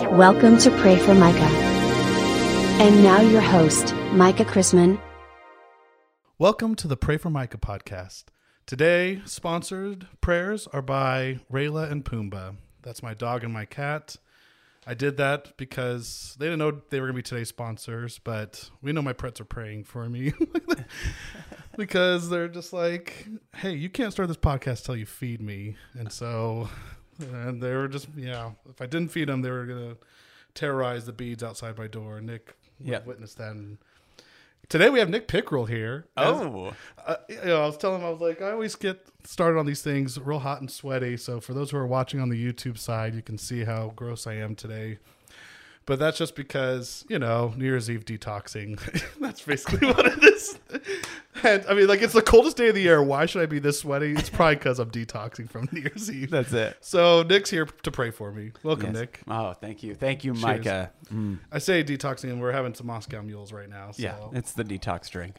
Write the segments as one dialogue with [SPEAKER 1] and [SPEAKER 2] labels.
[SPEAKER 1] Welcome to Pray for Micah. And now your host, Micah Chrisman.
[SPEAKER 2] Welcome to the Pray for Micah podcast. Today, sponsored prayers are by Rayla and Pumbaa. That's my dog and my cat. I did that because they didn't know they were going to be today's sponsors, but we know my pets are praying for me because they're just like, hey, you can't start this podcast till you feed me. And so, and they were just, yeah, if I didn't feed them, they were going to terrorize the beads outside my door. Nick
[SPEAKER 3] Yeah.
[SPEAKER 2] witnessed that. And today we have Nick Pickrell here. As-
[SPEAKER 3] Oh,
[SPEAKER 2] uh, you know, I was telling him, I was like, I always get started on these things real hot and sweaty. So for those who are watching on the YouTube side, you can see how gross I am today. But that's just because, you know, New Year's Eve detoxing. that's basically what it is. And I mean, like, it's the coldest day of the year. Why should I be this sweaty? It's probably because I'm detoxing from New Year's Eve.
[SPEAKER 3] that's it.
[SPEAKER 2] So Nick's here to pray for me. Welcome,
[SPEAKER 3] Yes.
[SPEAKER 2] Nick.
[SPEAKER 3] Oh, thank you, thank you, Micah. Mm,
[SPEAKER 2] I say detoxing, and we're having some Moscow mules right now. So.
[SPEAKER 3] yeah, it's the detox drink.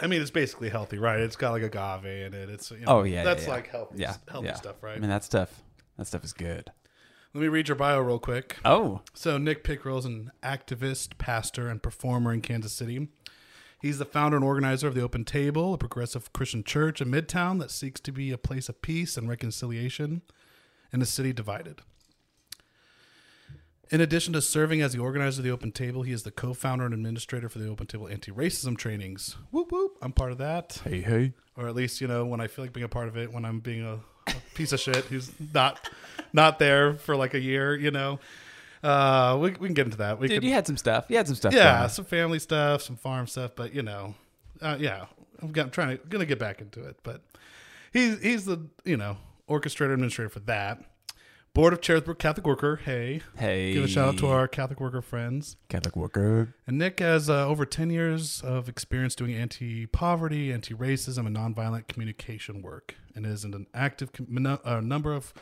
[SPEAKER 2] I mean, it's basically healthy, right? It's got like agave in it. It's you know,
[SPEAKER 3] Oh yeah,
[SPEAKER 2] that's
[SPEAKER 3] yeah, yeah.
[SPEAKER 2] like healthy,
[SPEAKER 3] yeah,
[SPEAKER 2] healthy
[SPEAKER 3] yeah.
[SPEAKER 2] stuff, right?
[SPEAKER 3] I mean, that stuff, that stuff is good.
[SPEAKER 2] Let me read your bio real quick.
[SPEAKER 3] Oh,
[SPEAKER 2] So, Nick Pickrell is an activist, pastor, and performer in Kansas City. He's the founder and organizer of the Open Table, a progressive Christian church in Midtown that seeks to be a place of peace and reconciliation in a city divided. In addition to serving as the organizer of the Open Table, he is the co founder and administrator for the Open Table anti racism trainings. Whoop whoop. I'm part of that.
[SPEAKER 3] hey, hey.
[SPEAKER 2] Or at least, you know, when I feel like being a part of it, when I'm being a, a piece of shit who's not not there for like a year, you know. Uh, we, we can get into that. We
[SPEAKER 3] Dude,
[SPEAKER 2] could,
[SPEAKER 3] you had some stuff. You had some stuff.
[SPEAKER 2] yeah, some family stuff, some farm stuff, but you know, uh, yeah, I'm, I'm trying to gonna get back into it. But he's he's the you know orchestrator administrator for that. Board of Charitable Catholic Worker. Hey,
[SPEAKER 3] Hey,
[SPEAKER 2] give a shout out to our Catholic worker friends.
[SPEAKER 3] Catholic worker.
[SPEAKER 2] And Nick has uh, over 10 years of experience doing anti poverty, anti racism, and nonviolent communication work, and is in an active com- uh, number of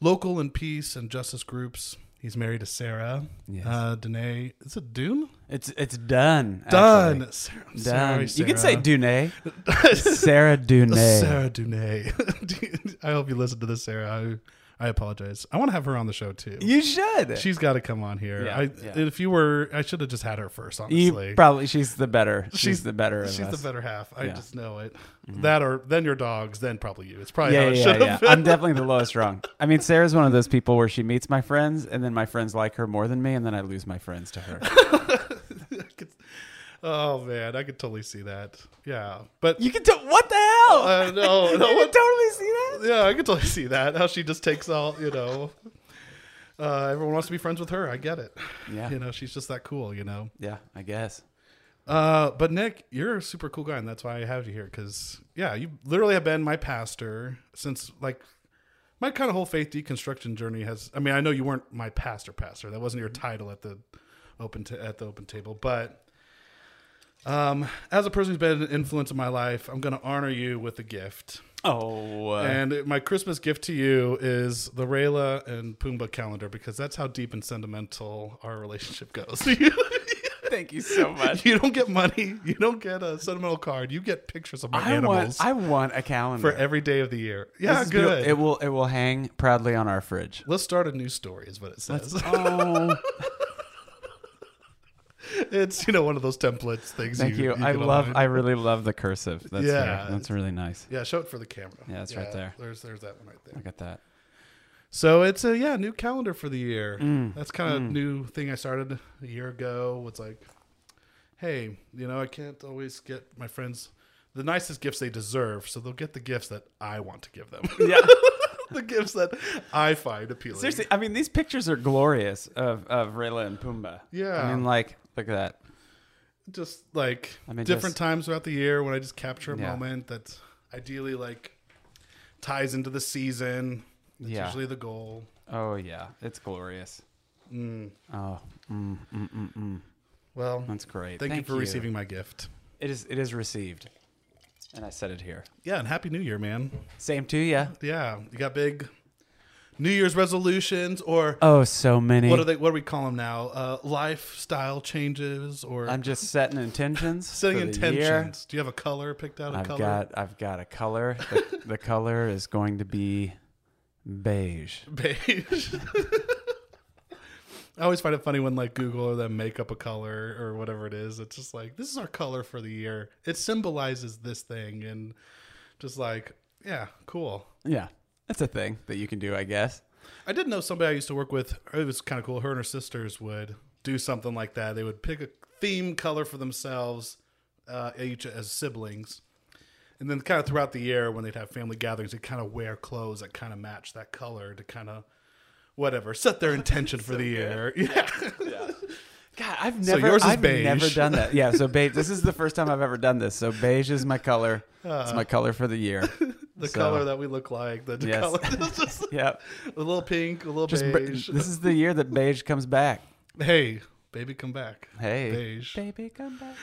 [SPEAKER 2] local and peace and justice groups. He's married to Sarah.
[SPEAKER 3] Yes.
[SPEAKER 2] Uh, Danae. Is it Dune?
[SPEAKER 3] It's it's done.
[SPEAKER 2] Done. Sarah,
[SPEAKER 3] Done.
[SPEAKER 2] sorry,
[SPEAKER 3] You can say
[SPEAKER 2] Sarah.
[SPEAKER 3] Dune. Sarah Dune.
[SPEAKER 2] Sarah Dune. I hope you listen to this, Sarah. I, I apologize. I want to have her on the show too.
[SPEAKER 3] You should.
[SPEAKER 2] She's got to come on here.
[SPEAKER 3] Yeah,
[SPEAKER 2] I,
[SPEAKER 3] yeah.
[SPEAKER 2] If you were, I should have just had her first.
[SPEAKER 3] You
[SPEAKER 2] Honestly,
[SPEAKER 3] probably she's the better. She's, the better. Of
[SPEAKER 2] She's
[SPEAKER 3] us.
[SPEAKER 2] the better half. I
[SPEAKER 3] Yeah. Mm-hmm.
[SPEAKER 2] just know it. That or then your dogs, then probably you. It's probably
[SPEAKER 3] Yeah,
[SPEAKER 2] how
[SPEAKER 3] yeah,
[SPEAKER 2] it
[SPEAKER 3] yeah,
[SPEAKER 2] should
[SPEAKER 3] yeah.
[SPEAKER 2] have been.
[SPEAKER 3] I'm definitely the lowest rung. I mean, Sarah's one of those people where she meets my friends, and then my friends like her more than me, and then I lose my friends to her.
[SPEAKER 2] Oh man, I could totally see that. Yeah, but
[SPEAKER 3] You can tell what the hell?
[SPEAKER 2] uh, no,
[SPEAKER 3] you
[SPEAKER 2] no,
[SPEAKER 3] can
[SPEAKER 2] what-
[SPEAKER 3] totally see that.
[SPEAKER 2] yeah, I could totally see that. How she just takes all, you know. Uh, everyone wants to be friends with her. I get it.
[SPEAKER 3] Yeah.
[SPEAKER 2] You know, she's just that cool. You know.
[SPEAKER 3] Yeah, I guess.
[SPEAKER 2] Uh, but Nick, you're a super cool guy, and that's why I have you here. Because yeah, you literally have been my pastor since like my kind of whole faith deconstruction journey has. I mean, I know you weren't my pastor, pastor. That wasn't your title at the open t- at the open table, but um, as a person who's been an influence in my life, I'm going to honor you with a gift.
[SPEAKER 3] Oh, uh,
[SPEAKER 2] And my Christmas gift to you is the Rayla and Pumbaa calendar because that's how deep and sentimental our relationship goes.
[SPEAKER 3] thank you so much.
[SPEAKER 2] You don't get money. You don't get a sentimental card. You get pictures of my
[SPEAKER 3] I
[SPEAKER 2] animals
[SPEAKER 3] want, I want a calendar
[SPEAKER 2] for every day of the year. Yeah, good.
[SPEAKER 3] It will, it will hang proudly on our fridge.
[SPEAKER 2] Let's start a new story, is what it says.
[SPEAKER 3] Oh,
[SPEAKER 2] it's you know one of those templates things.
[SPEAKER 3] thank you. I love,
[SPEAKER 2] online.
[SPEAKER 3] I really love the cursive. That's
[SPEAKER 2] Yeah.
[SPEAKER 3] That's really nice.
[SPEAKER 2] yeah, show it for the camera.
[SPEAKER 3] Yeah, it's right there.
[SPEAKER 2] There's there's that one right there.
[SPEAKER 3] Look at that.
[SPEAKER 2] So it's a yeah new calendar for the year.
[SPEAKER 3] Mm.
[SPEAKER 2] That's kind of new thing I started a year ago. It's like, hey, you know, I can't always get my friends the nicest gifts they deserve, so they'll get the gifts that I want to give them.
[SPEAKER 3] Yeah.
[SPEAKER 2] the gifts that I find appealing.
[SPEAKER 3] Seriously, I mean, these pictures are glorious of, of Rayla and Pumbaa.
[SPEAKER 2] Yeah.
[SPEAKER 3] I mean, like, look at that.
[SPEAKER 2] just like
[SPEAKER 3] I mean,
[SPEAKER 2] different
[SPEAKER 3] just-
[SPEAKER 2] times throughout the year when I just capture a
[SPEAKER 3] Yeah.
[SPEAKER 2] moment that ideally like ties into the season. That's
[SPEAKER 3] Yeah.
[SPEAKER 2] usually the goal.
[SPEAKER 3] Oh, yeah. It's glorious.
[SPEAKER 2] Mm.
[SPEAKER 3] Oh, mm, mm, mm, mm.
[SPEAKER 2] Well,
[SPEAKER 3] That's great.
[SPEAKER 2] thank, you for receiving my gift.
[SPEAKER 3] It is, it is received. And I said it here.
[SPEAKER 2] Yeah, and happy New Year, man.
[SPEAKER 3] Same to you.
[SPEAKER 2] Yeah, you got big New Year's resolutions or
[SPEAKER 3] Oh, so many.
[SPEAKER 2] what do they? What do we call them now? Uh, lifestyle changes or
[SPEAKER 3] I'm just setting intentions.
[SPEAKER 2] setting
[SPEAKER 3] for the year.
[SPEAKER 2] intentions. Do you have a color picked out? A
[SPEAKER 3] I've
[SPEAKER 2] color?
[SPEAKER 3] got I've got a color. The, the color is going to be beige.
[SPEAKER 2] beige. I always find it funny when like Google or them make up a color or whatever it is. It's just like this is our color for the year. It symbolizes this thing, and just like yeah, cool.
[SPEAKER 3] Yeah, that's a thing that you can do, I guess.
[SPEAKER 2] I did know somebody I used to work with. It was kind of cool. Her and her sisters would do something like that. They would pick a theme color for themselves, uh, each as siblings, and then kind of throughout the year when they'd have family gatherings, they'd kind of wear clothes that kind of match that color to kind of whatever set their intention for the year. Yeah.
[SPEAKER 3] God, I've
[SPEAKER 2] So
[SPEAKER 3] never,
[SPEAKER 2] yours is
[SPEAKER 3] I've
[SPEAKER 2] beige.
[SPEAKER 3] never done that. Yeah, so beige. This is the first time I've ever done this. So beige is my color. it's my color for the year.
[SPEAKER 2] The
[SPEAKER 3] So,
[SPEAKER 2] color that we look like. The
[SPEAKER 3] Yes.
[SPEAKER 2] color, just
[SPEAKER 3] Yep.
[SPEAKER 2] a little pink, a little
[SPEAKER 3] Just
[SPEAKER 2] beige.
[SPEAKER 3] this is the year that beige comes back.
[SPEAKER 2] hey, baby, come back.
[SPEAKER 3] Hey,
[SPEAKER 2] Beige.
[SPEAKER 3] baby, come back.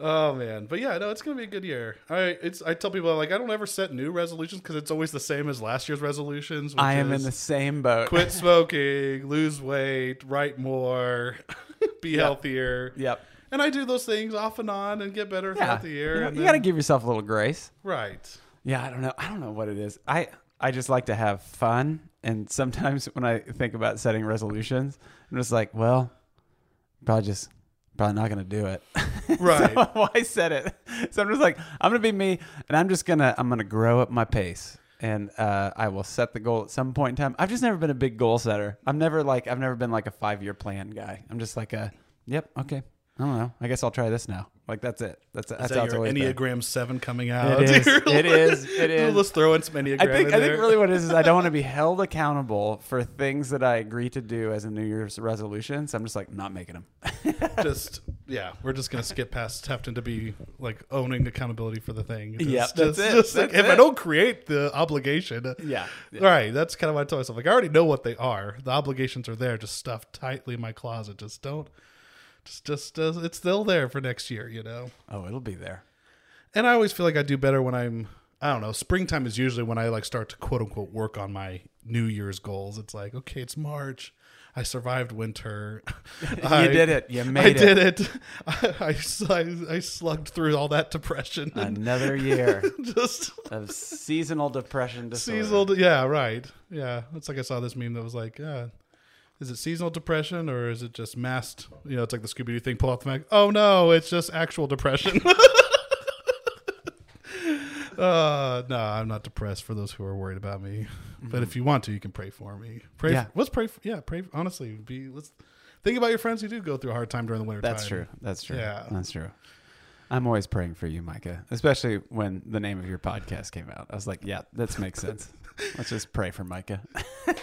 [SPEAKER 2] Oh man, but yeah, no, it's gonna be a good year. I it's I tell people like I don't ever set new resolutions because it's always the same as last year's resolutions.
[SPEAKER 3] I am in the same boat.
[SPEAKER 2] quit smoking, lose weight, write more, be healthier.
[SPEAKER 3] Yep.
[SPEAKER 2] And I do those things off and on and get better
[SPEAKER 3] Yeah.
[SPEAKER 2] throughout the year.
[SPEAKER 3] You, know, you
[SPEAKER 2] then-
[SPEAKER 3] got to give yourself a little grace.
[SPEAKER 2] right.
[SPEAKER 3] Yeah, I don't know. I don't know what it is. I I just like to have fun, and sometimes when I think about setting resolutions, I'm just like, well, probably just probably not going to do it.
[SPEAKER 2] Right.
[SPEAKER 3] so why set it? So I'm just like, I'm going to be me, and I'm just gonna I'm gonna grow up my pace. And uh, I will set the goal at some point in time. I've just never been a big goal setter. I'm never like I've never been like a five year plan guy. I'm just like a yep okay. I don't know. I guess I'll try this now. Like that's it. That's that's
[SPEAKER 2] that
[SPEAKER 3] how it's always been.
[SPEAKER 2] Enneagram Seven coming out?
[SPEAKER 3] It is. It is. It is.
[SPEAKER 2] Let's throw in some Enneagram.
[SPEAKER 3] I think
[SPEAKER 2] in
[SPEAKER 3] I
[SPEAKER 2] there.
[SPEAKER 3] think really what it is is I don't want to be held accountable for things that I agree to do as a New Year's resolution. So I'm just like not making them.
[SPEAKER 2] just yeah, we're just gonna skip past having to be like owning accountability for the thing. Just, just,
[SPEAKER 3] that's it.
[SPEAKER 2] just like,
[SPEAKER 3] That's
[SPEAKER 2] if I don't create the obligation, uh,
[SPEAKER 3] Yeah.
[SPEAKER 2] right. That's kind of what I tell myself. Like I already know what they are. The obligations are there, just stuffed tightly in my closet. Just don't. Just, just, uh, it's still there for next year, you know.
[SPEAKER 3] Oh, it'll be there.
[SPEAKER 2] And I always feel like I do better when I'm. I don't know. Springtime is usually when I like start to quote unquote work on my New Year's goals. It's like, okay, it's March. I survived winter.
[SPEAKER 3] you did it. You made
[SPEAKER 2] I
[SPEAKER 3] made
[SPEAKER 2] did
[SPEAKER 3] it.
[SPEAKER 2] it. I, I, I slugged through all that depression.
[SPEAKER 3] Another year
[SPEAKER 2] just
[SPEAKER 3] of seasonal depression disorder.
[SPEAKER 2] seasonal. Yeah, right. Yeah, it's like I saw this meme that was like, uh, is it seasonal depression or is it just masked? You know, it's like the Scooby Doo thing. Pull out the mag. Oh no, it's just actual depression. uh, no, I'm not depressed. For those who are worried about me, but if you want to, you can pray for me. Pray.
[SPEAKER 3] Yeah.
[SPEAKER 2] For, let's pray. For, yeah, pray. Honestly, be let's think about your friends who do go through a hard time during the winter.
[SPEAKER 3] That's
[SPEAKER 2] time.
[SPEAKER 3] true. That's true.
[SPEAKER 2] Yeah.
[SPEAKER 3] That's true. I'm always praying for you, Micah, especially when the name of your podcast came out. I was like, yeah, that makes sense. Let's just pray for Micah.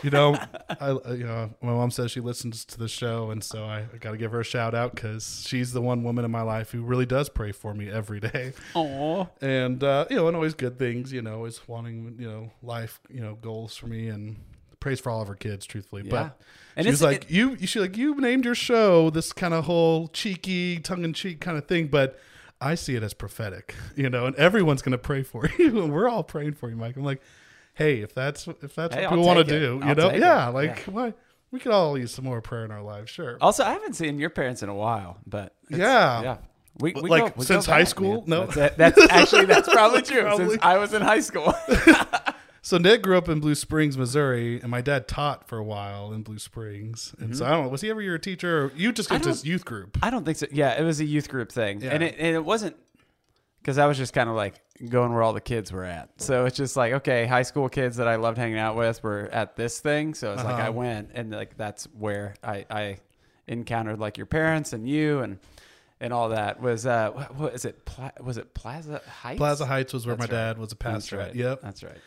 [SPEAKER 2] You know, I uh, you know my mom says she listens to the show, and so I, I got to give her a shout out because she's the one woman in my life who really does pray for me every day,
[SPEAKER 3] Oh,
[SPEAKER 2] and uh, you know, and always good things. You know, always wanting you know life you know goals for me and prays for all of her kids, truthfully.
[SPEAKER 3] Yeah.
[SPEAKER 2] But
[SPEAKER 3] And
[SPEAKER 2] she was like, you, you should like you named your show this kind of whole cheeky, tongue in cheek kind of thing, but. I see it as prophetic, you know, and everyone's going to pray for you, and we're all praying for you, Mike. I'm like, hey, if that's if that's
[SPEAKER 3] Hey,
[SPEAKER 2] what people want to do, you
[SPEAKER 3] I'll
[SPEAKER 2] know,
[SPEAKER 3] take it.
[SPEAKER 2] yeah, like
[SPEAKER 3] Yeah.
[SPEAKER 2] why we could all use some more prayer in our lives, sure.
[SPEAKER 3] Also, I haven't seen your parents in a while, but
[SPEAKER 2] Yeah.
[SPEAKER 3] yeah. We, we
[SPEAKER 2] Like,
[SPEAKER 3] go- we
[SPEAKER 2] since
[SPEAKER 3] go
[SPEAKER 2] high
[SPEAKER 3] back,
[SPEAKER 2] school?
[SPEAKER 3] man.
[SPEAKER 2] No.
[SPEAKER 3] that's, that's actually that's probably true.
[SPEAKER 2] Probably.
[SPEAKER 3] Since I was in high school.
[SPEAKER 2] So Nick grew up in Blue Springs, Missouri, and my dad taught for a while in Blue Springs. And so I don't know, was he ever your teacher? Or you just
[SPEAKER 3] Mm-hmm.
[SPEAKER 2] Went to his youth group?
[SPEAKER 3] I don't think so. Yeah, it was a youth group thing,
[SPEAKER 2] Yeah.
[SPEAKER 3] and it and it wasn't because I was just kind of like going where all the kids were at. So it's just like okay, high school kids that I loved hanging out with were at this thing. So it's like
[SPEAKER 2] Uh-huh.
[SPEAKER 3] I went, and like that's where I I encountered like your parents and you and. And all that was uh, what, what is it? Pla- was it Plaza Heights?
[SPEAKER 2] Plaza Heights was where
[SPEAKER 3] That's
[SPEAKER 2] my
[SPEAKER 3] right.
[SPEAKER 2] dad was a pastor
[SPEAKER 3] right.
[SPEAKER 2] at. Yep.
[SPEAKER 3] That's right.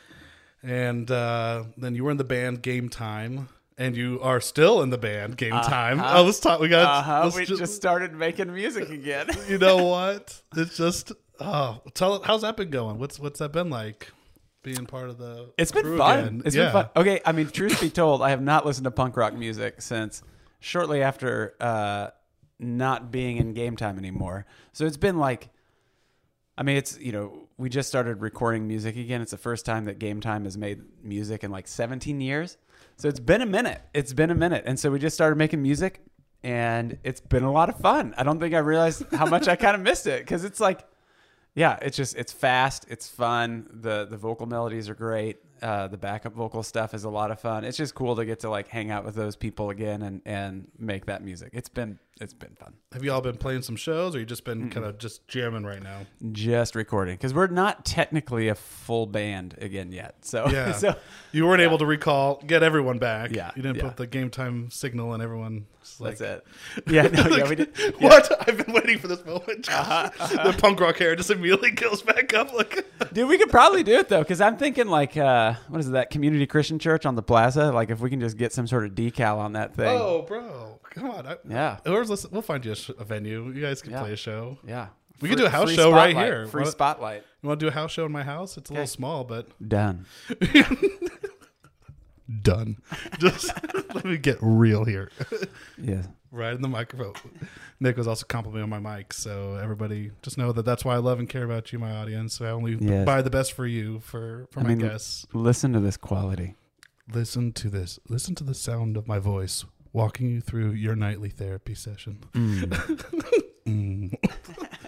[SPEAKER 2] And uh, then you were in the band Game Time, and you are still in the band Game Time.
[SPEAKER 3] Uh-huh.
[SPEAKER 2] Oh, let's talk. We got.
[SPEAKER 3] Uh-huh. We
[SPEAKER 2] ju-
[SPEAKER 3] just started making music again.
[SPEAKER 2] you know what? It's just. Oh, tell how's that been going? What's what's that been like? Being part of the.
[SPEAKER 3] It's been fun.
[SPEAKER 2] again?
[SPEAKER 3] It's
[SPEAKER 2] yeah.
[SPEAKER 3] been fun. Okay, I mean, truth be told, I have not listened to punk rock music since shortly after uh, not being in game time anymore. So it's been like, I mean, it's you know, we just started recording music again. It's the first time that Game Time has made music in like 17 years. So it's been a minute. It's been a minute, and so we just started making music, and it's been a lot of fun. I don't think I realized how much I kind of missed it because it's like yeah, it's just it's fast, it's fun. the The vocal melodies are great, Uh, the backup vocal stuff is a lot of fun. It's just cool to get to like hang out with those people again and, and make that music. It's been it's been fun.
[SPEAKER 2] Have you all been playing some shows, or you just been kind of just jamming right now?
[SPEAKER 3] Just recording because we're not technically a full band again yet. So
[SPEAKER 2] Yeah.
[SPEAKER 3] so
[SPEAKER 2] You weren't able to recall get everyone back.
[SPEAKER 3] Yeah,
[SPEAKER 2] You didn't
[SPEAKER 3] yeah.
[SPEAKER 2] put the game time signal and everyone. Like,
[SPEAKER 3] that's it. Yeah, no, yeah, we did. yeah.
[SPEAKER 2] What? I've been waiting for this moment. the punk rock hair just immediately goes back up. Like,
[SPEAKER 3] Dude, we could probably do it though, because I'm thinking like, uh, Uh, what is it, that community Christian church on the plaza? Like, if we can just get some sort of decal on that thing.
[SPEAKER 2] oh, bro, come on. I,
[SPEAKER 3] Yeah,
[SPEAKER 2] Or listen, we'll find you a, sh- a venue. You guys can
[SPEAKER 3] Yeah.
[SPEAKER 2] play a show.
[SPEAKER 3] yeah.
[SPEAKER 2] We could
[SPEAKER 3] Free-
[SPEAKER 2] do a house show right here.
[SPEAKER 3] Free spotlight.
[SPEAKER 2] You want to do a house show in my house? It's a
[SPEAKER 3] Okay.
[SPEAKER 2] little small, but
[SPEAKER 3] Done.
[SPEAKER 2] done. Just let me get real here.
[SPEAKER 3] Yeah.
[SPEAKER 2] right in the microphone. Nick was also complimenting on my mic, so everybody just know that that's why I love and care about you, my audience. I only
[SPEAKER 3] Yes.
[SPEAKER 2] buy the best for you, for for
[SPEAKER 3] I
[SPEAKER 2] my
[SPEAKER 3] mean,
[SPEAKER 2] guests.
[SPEAKER 3] Listen to this quality.
[SPEAKER 2] Listen to this. Listen to the sound of my voice walking you through your nightly therapy session. Mm.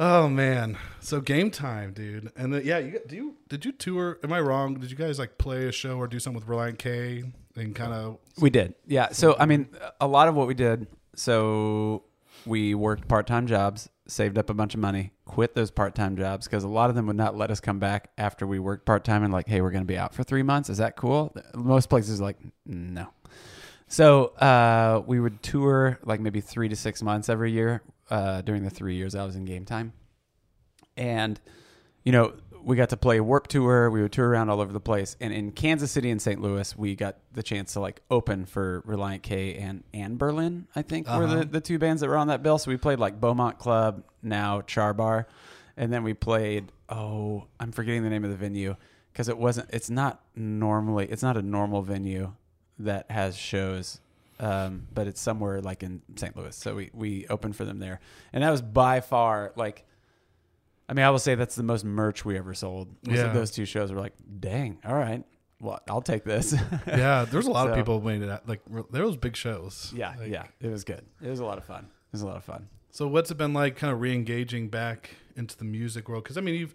[SPEAKER 2] oh man, so game time, dude. And then, yeah, you do you did you tour? Am I wrong? Did you guys like play a show or do something with Relient K and kind of?
[SPEAKER 3] We did. Yeah. So, I mean, a lot of what we did, so we worked part time jobs, saved up a bunch of money, quit those part time jobs because a lot of them would not let us come back after we worked part time and, like, hey, we're going to be out for three months. Is that cool? Most places like, no. So uh, we would tour like maybe three to six months every year uh, during the three years I was in game time. And, you know, we got to play a Warped Tour. We would tour around all over the place. And in Kansas City and St. Louis, we got the chance to like open for Relient K and, and Berlin, I think were
[SPEAKER 2] Uh-huh.
[SPEAKER 3] the, the two bands that were on that bill. So we played like Beaumont Club, now Char Bar. And then we played, oh, I'm forgetting the name of the venue because it wasn't, it's not normally, it's not a normal venue that has shows. Um, but it's somewhere like in St. Louis. So we, we opened for them there. And that was by far like, I mean, I will say that's the most merch we ever sold.
[SPEAKER 2] Yeah.
[SPEAKER 3] Those two shows were like, dang, all right, well, I'll take this.
[SPEAKER 2] Yeah, there's a lot of people made it. out- Like there was big shows.
[SPEAKER 3] yeah,
[SPEAKER 2] Like,
[SPEAKER 3] yeah, it was good. It was a lot of fun. It was a lot of fun.
[SPEAKER 2] So what's it been like, kind of re-engaging back into the music world? Because I mean, you've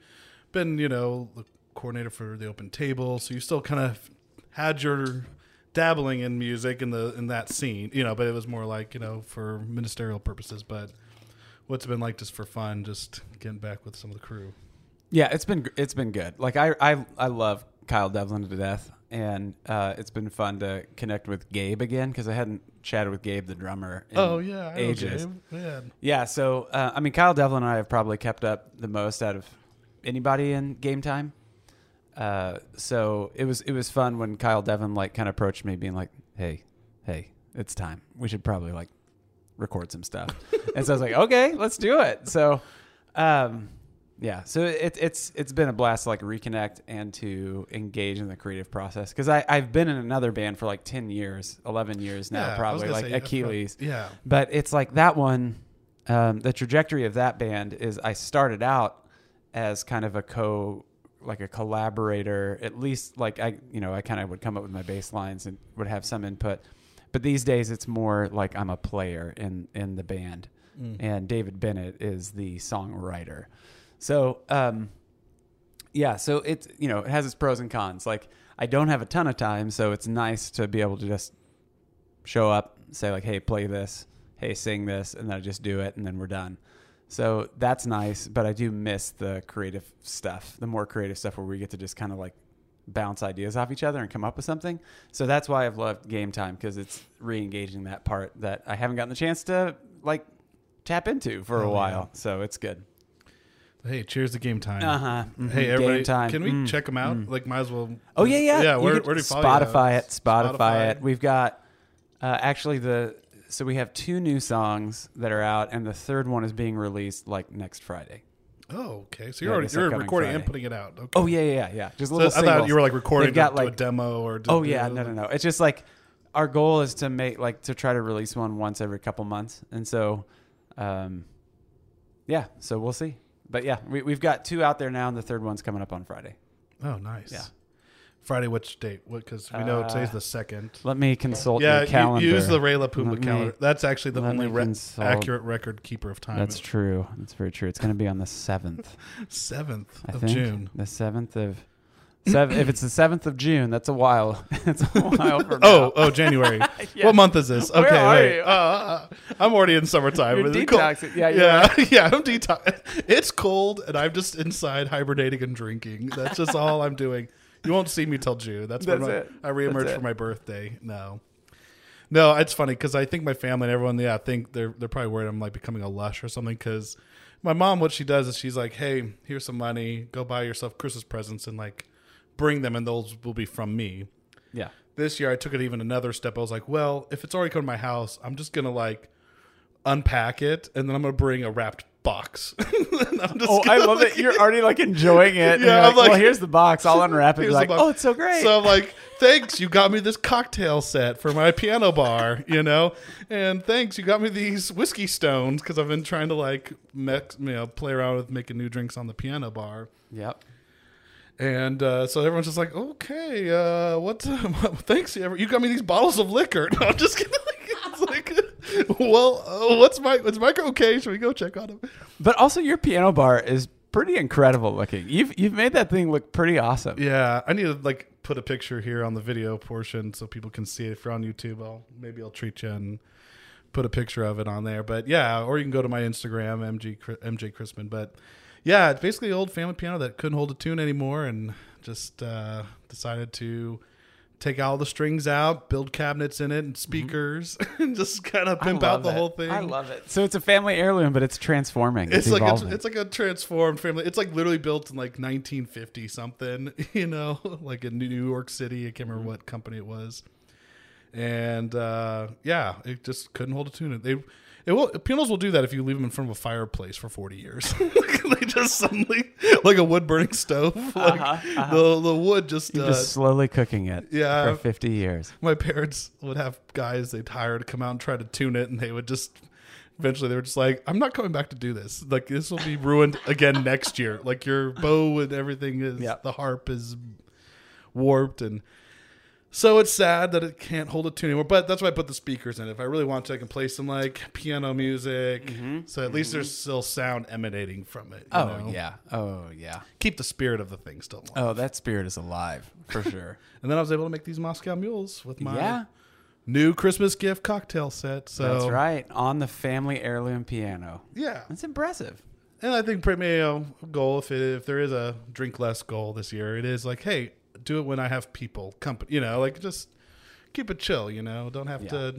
[SPEAKER 2] been, you know, the coordinator for the Open Table, so you still kind of had your dabbling in music in the in that scene, you know. But it was more like, you know, for ministerial purposes. But what's it been like, just for fun, just getting back with some of the crew?
[SPEAKER 3] Yeah, it's been it's been good. Like I I I love Kyle Devlin to death, and uh, it's been fun to connect with Gabe again because I hadn't chatted with Gabe, the drummer. In
[SPEAKER 2] oh yeah, I
[SPEAKER 3] ages.
[SPEAKER 2] Yeah,
[SPEAKER 3] so uh, I mean, Kyle Devlin and I have probably kept up the most out of anybody in game time. Uh, so it was it was fun when Kyle Devlin like kind of approached me, being like, "Hey, hey, it's time. We should probably like record some stuff." and so I was like, "Okay, let's do it." So, um, yeah, so it, it's it's been a blast to like reconnect and to engage in the creative process because I I've been in another band for like ten years, eleven years now,
[SPEAKER 2] Yeah,
[SPEAKER 3] probably like
[SPEAKER 2] say,
[SPEAKER 3] Achilles.
[SPEAKER 2] Yeah.
[SPEAKER 3] But it's like that one. Um, the trajectory of that band is I started out as kind of a co, like a collaborator. At least like I, you know, I kind of would come up with my bass lines and would have some input. But these days it's more like I'm a player in in the band, and David Bennett is the songwriter. So um, yeah, so it's you know it has its pros and cons. Like I don't have a ton of time, so it's nice to be able to just show up, say like, "Hey, play this," "Hey, sing this," and then I just do it, and then we're done. So that's nice, but I do miss the creative stuff, the more creative stuff where we get to just kind of like bounce ideas off each other and come up with something. So that's why I've loved game time because it's re-engaging that part that I haven't gotten the chance to like tap into for a
[SPEAKER 2] Oh, yeah.
[SPEAKER 3] while. So it's good.
[SPEAKER 2] Hey, cheers to game time.
[SPEAKER 3] Uh huh.
[SPEAKER 2] Hey, everybody,
[SPEAKER 3] time.
[SPEAKER 2] can we
[SPEAKER 3] Mm.
[SPEAKER 2] check them out? Like, might as well.
[SPEAKER 3] Oh yeah, yeah.
[SPEAKER 2] yeah.
[SPEAKER 3] You
[SPEAKER 2] Where, where do you?
[SPEAKER 3] Spotify it? Spotify,
[SPEAKER 2] Spotify.
[SPEAKER 3] it. We've got uh, actually the so we have two new songs that are out, and the third one is being released like next Friday.
[SPEAKER 2] Oh, okay. So you're already you're recording and putting it out. Okay.
[SPEAKER 3] Oh yeah, yeah, yeah. yeah. Just
[SPEAKER 2] So
[SPEAKER 3] little.
[SPEAKER 2] I thought you were like recording
[SPEAKER 3] They've got,
[SPEAKER 2] to, to a demo or. To
[SPEAKER 3] Oh yeah, no, no, no. It's just like our goal is to make like to try to release one once every couple months, and so, um, yeah. So we'll see. But yeah, we, we've got two out there now, and the third one's coming up on Friday.
[SPEAKER 2] Oh, nice.
[SPEAKER 3] Yeah.
[SPEAKER 2] Friday, which date? What? Because we know
[SPEAKER 3] Uh,
[SPEAKER 2] today's the second.
[SPEAKER 3] Let me consult
[SPEAKER 2] Yeah,
[SPEAKER 3] your calendar.
[SPEAKER 2] you use the Rayla Pumbaa
[SPEAKER 3] Let me-
[SPEAKER 2] calendar. That's actually the
[SPEAKER 3] let
[SPEAKER 2] only
[SPEAKER 3] me
[SPEAKER 2] re-
[SPEAKER 3] consult.
[SPEAKER 2] accurate record keeper of time.
[SPEAKER 3] That's true. That's very true. It's going to be on the seventh.
[SPEAKER 2] seventh
[SPEAKER 3] I
[SPEAKER 2] of
[SPEAKER 3] think
[SPEAKER 2] June.
[SPEAKER 3] the seventh of if it's the seventh of June, that's a while. that's a while from
[SPEAKER 2] Oh, oh, January.
[SPEAKER 3] Yeah.
[SPEAKER 2] What month is this?
[SPEAKER 3] Where
[SPEAKER 2] Okay,
[SPEAKER 3] are
[SPEAKER 2] wait.
[SPEAKER 3] you?
[SPEAKER 2] Uh, Uh, I'm already in summertime.
[SPEAKER 3] You're
[SPEAKER 2] Is it cold?
[SPEAKER 3] detoxing. Yeah, you're
[SPEAKER 2] yeah, yeah. I'm detox. It's cold, and I'm just inside hibernating and drinking. That's just all I'm doing. You won't see me till June. That's, when my-
[SPEAKER 3] it.
[SPEAKER 2] I reemerge
[SPEAKER 3] That's
[SPEAKER 2] for
[SPEAKER 3] it.
[SPEAKER 2] my birthday. No, no. It's funny because I think my family and everyone, yeah, I think they're they're probably worried I'm like becoming a lush or something. Because my mom, what she does is she's like, "Hey, here's some money. Go buy yourself Christmas presents and like bring them, and those will be from me."
[SPEAKER 3] Yeah.
[SPEAKER 2] this year I took it even another step. I was like, well, if it's already come to my house, I'm just gonna like unpack it and then I'm gonna bring a wrapped box.
[SPEAKER 3] Oh, I love
[SPEAKER 2] like-
[SPEAKER 3] it. You're already like enjoying it.
[SPEAKER 2] Yeah,
[SPEAKER 3] You're
[SPEAKER 2] I'm
[SPEAKER 3] like,
[SPEAKER 2] like-
[SPEAKER 3] well, here's the box. I'll unwrap it. Like, oh, it's so great.
[SPEAKER 2] So I'm like, thanks, you got me this cocktail set for my piano bar, you know, and thanks, you got me these whiskey stones because I've been trying to like, mix, you know, play around with making new drinks on the piano bar.
[SPEAKER 3] yep.
[SPEAKER 2] And uh, so everyone's just like, okay, uh, what? thanks, you, you got me these bottles of liquor. No, I'm just kidding. well, uh, what's Mike? what's Mike okay? Should we go check on him?
[SPEAKER 3] But also, your piano bar is pretty incredible looking. You've you've made that thing look pretty awesome.
[SPEAKER 2] Yeah, I need to like put a picture here on the video portion so people can see it. If you're on YouTube, I'll maybe I'll treat you and put a picture of it on there. But yeah, or you can go to my Instagram, MG MJ Chrisman. But yeah, it's basically an old family piano that couldn't hold a tune anymore, and just uh, decided to take all the strings out, build cabinets in it, and speakers, and just kind of
[SPEAKER 3] Mm-hmm.
[SPEAKER 2] Pimp out the
[SPEAKER 3] it.
[SPEAKER 2] whole thing.
[SPEAKER 3] I love it. So it's a family heirloom, but it's transforming. It's,
[SPEAKER 2] It's like a, it's like a transformed family. It's like literally built in like 1950 something, you know, like in New York City. I can't
[SPEAKER 3] Mm-hmm.
[SPEAKER 2] remember what company it was. And uh, yeah, it just couldn't hold a tune. They it will pianos will do that if you leave them in front of a fireplace for 40 years. they just suddenly like a wood burning stove. Like
[SPEAKER 3] Uh-huh,
[SPEAKER 2] the the wood just,
[SPEAKER 3] You're
[SPEAKER 2] uh,
[SPEAKER 3] just slowly cooking it.
[SPEAKER 2] yeah.
[SPEAKER 3] For 50 years.
[SPEAKER 2] my parents would have guys they'd hire to come out and try to tune it and they would just eventually they were just like i'm not coming back to do this like this will be ruined again next year like your bow and everything is
[SPEAKER 3] Yeah.
[SPEAKER 2] the harp is warped and so it's sad that it can't hold a tune anymore but that's why i put the speakers in if i really want to i can play some like piano music mm-hmm. so at least there's still sound emanating from it
[SPEAKER 3] Oh,
[SPEAKER 2] know?
[SPEAKER 3] yeah. Oh, yeah.
[SPEAKER 2] keep the spirit of the thing still alive.
[SPEAKER 3] Oh, that spirit is alive for sure.
[SPEAKER 2] and then i was able to make these moscow mules with my
[SPEAKER 3] yeah.
[SPEAKER 2] new Christmas gift cocktail set. So
[SPEAKER 3] That's right. On the family heirloom piano.
[SPEAKER 2] Yeah,
[SPEAKER 3] That's impressive.
[SPEAKER 2] and I think maybe goal if it, if there is a drink less goal this year, it is like, hey, do it when I have people, company. You know, like just keep it chill. You know, don't have
[SPEAKER 3] Yeah.
[SPEAKER 2] to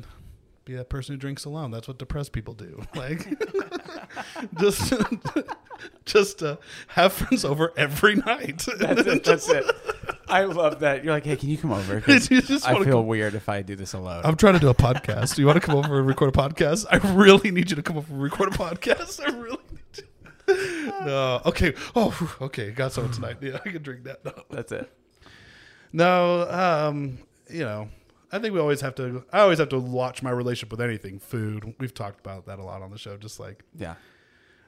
[SPEAKER 2] be that person who drinks alone. That's what depressed people do. Like just just uh, have friends over every night.
[SPEAKER 3] That's it. That's it. I love that. You're like, hey, can you come over? I feel
[SPEAKER 2] come-
[SPEAKER 3] weird if I do this alone.
[SPEAKER 2] I'm trying to do a podcast. Do you want to come over and record a podcast? I really need you to come over and record a podcast. I really need you. No. Okay. Oh, okay. Got someone tonight. Yeah, I can drink that. No.
[SPEAKER 3] That's it.
[SPEAKER 2] No. Um. You know, I think we always have to. I always have to watch my relationship with anything. Food. We've talked about that a lot on the show. Just like
[SPEAKER 3] Yeah.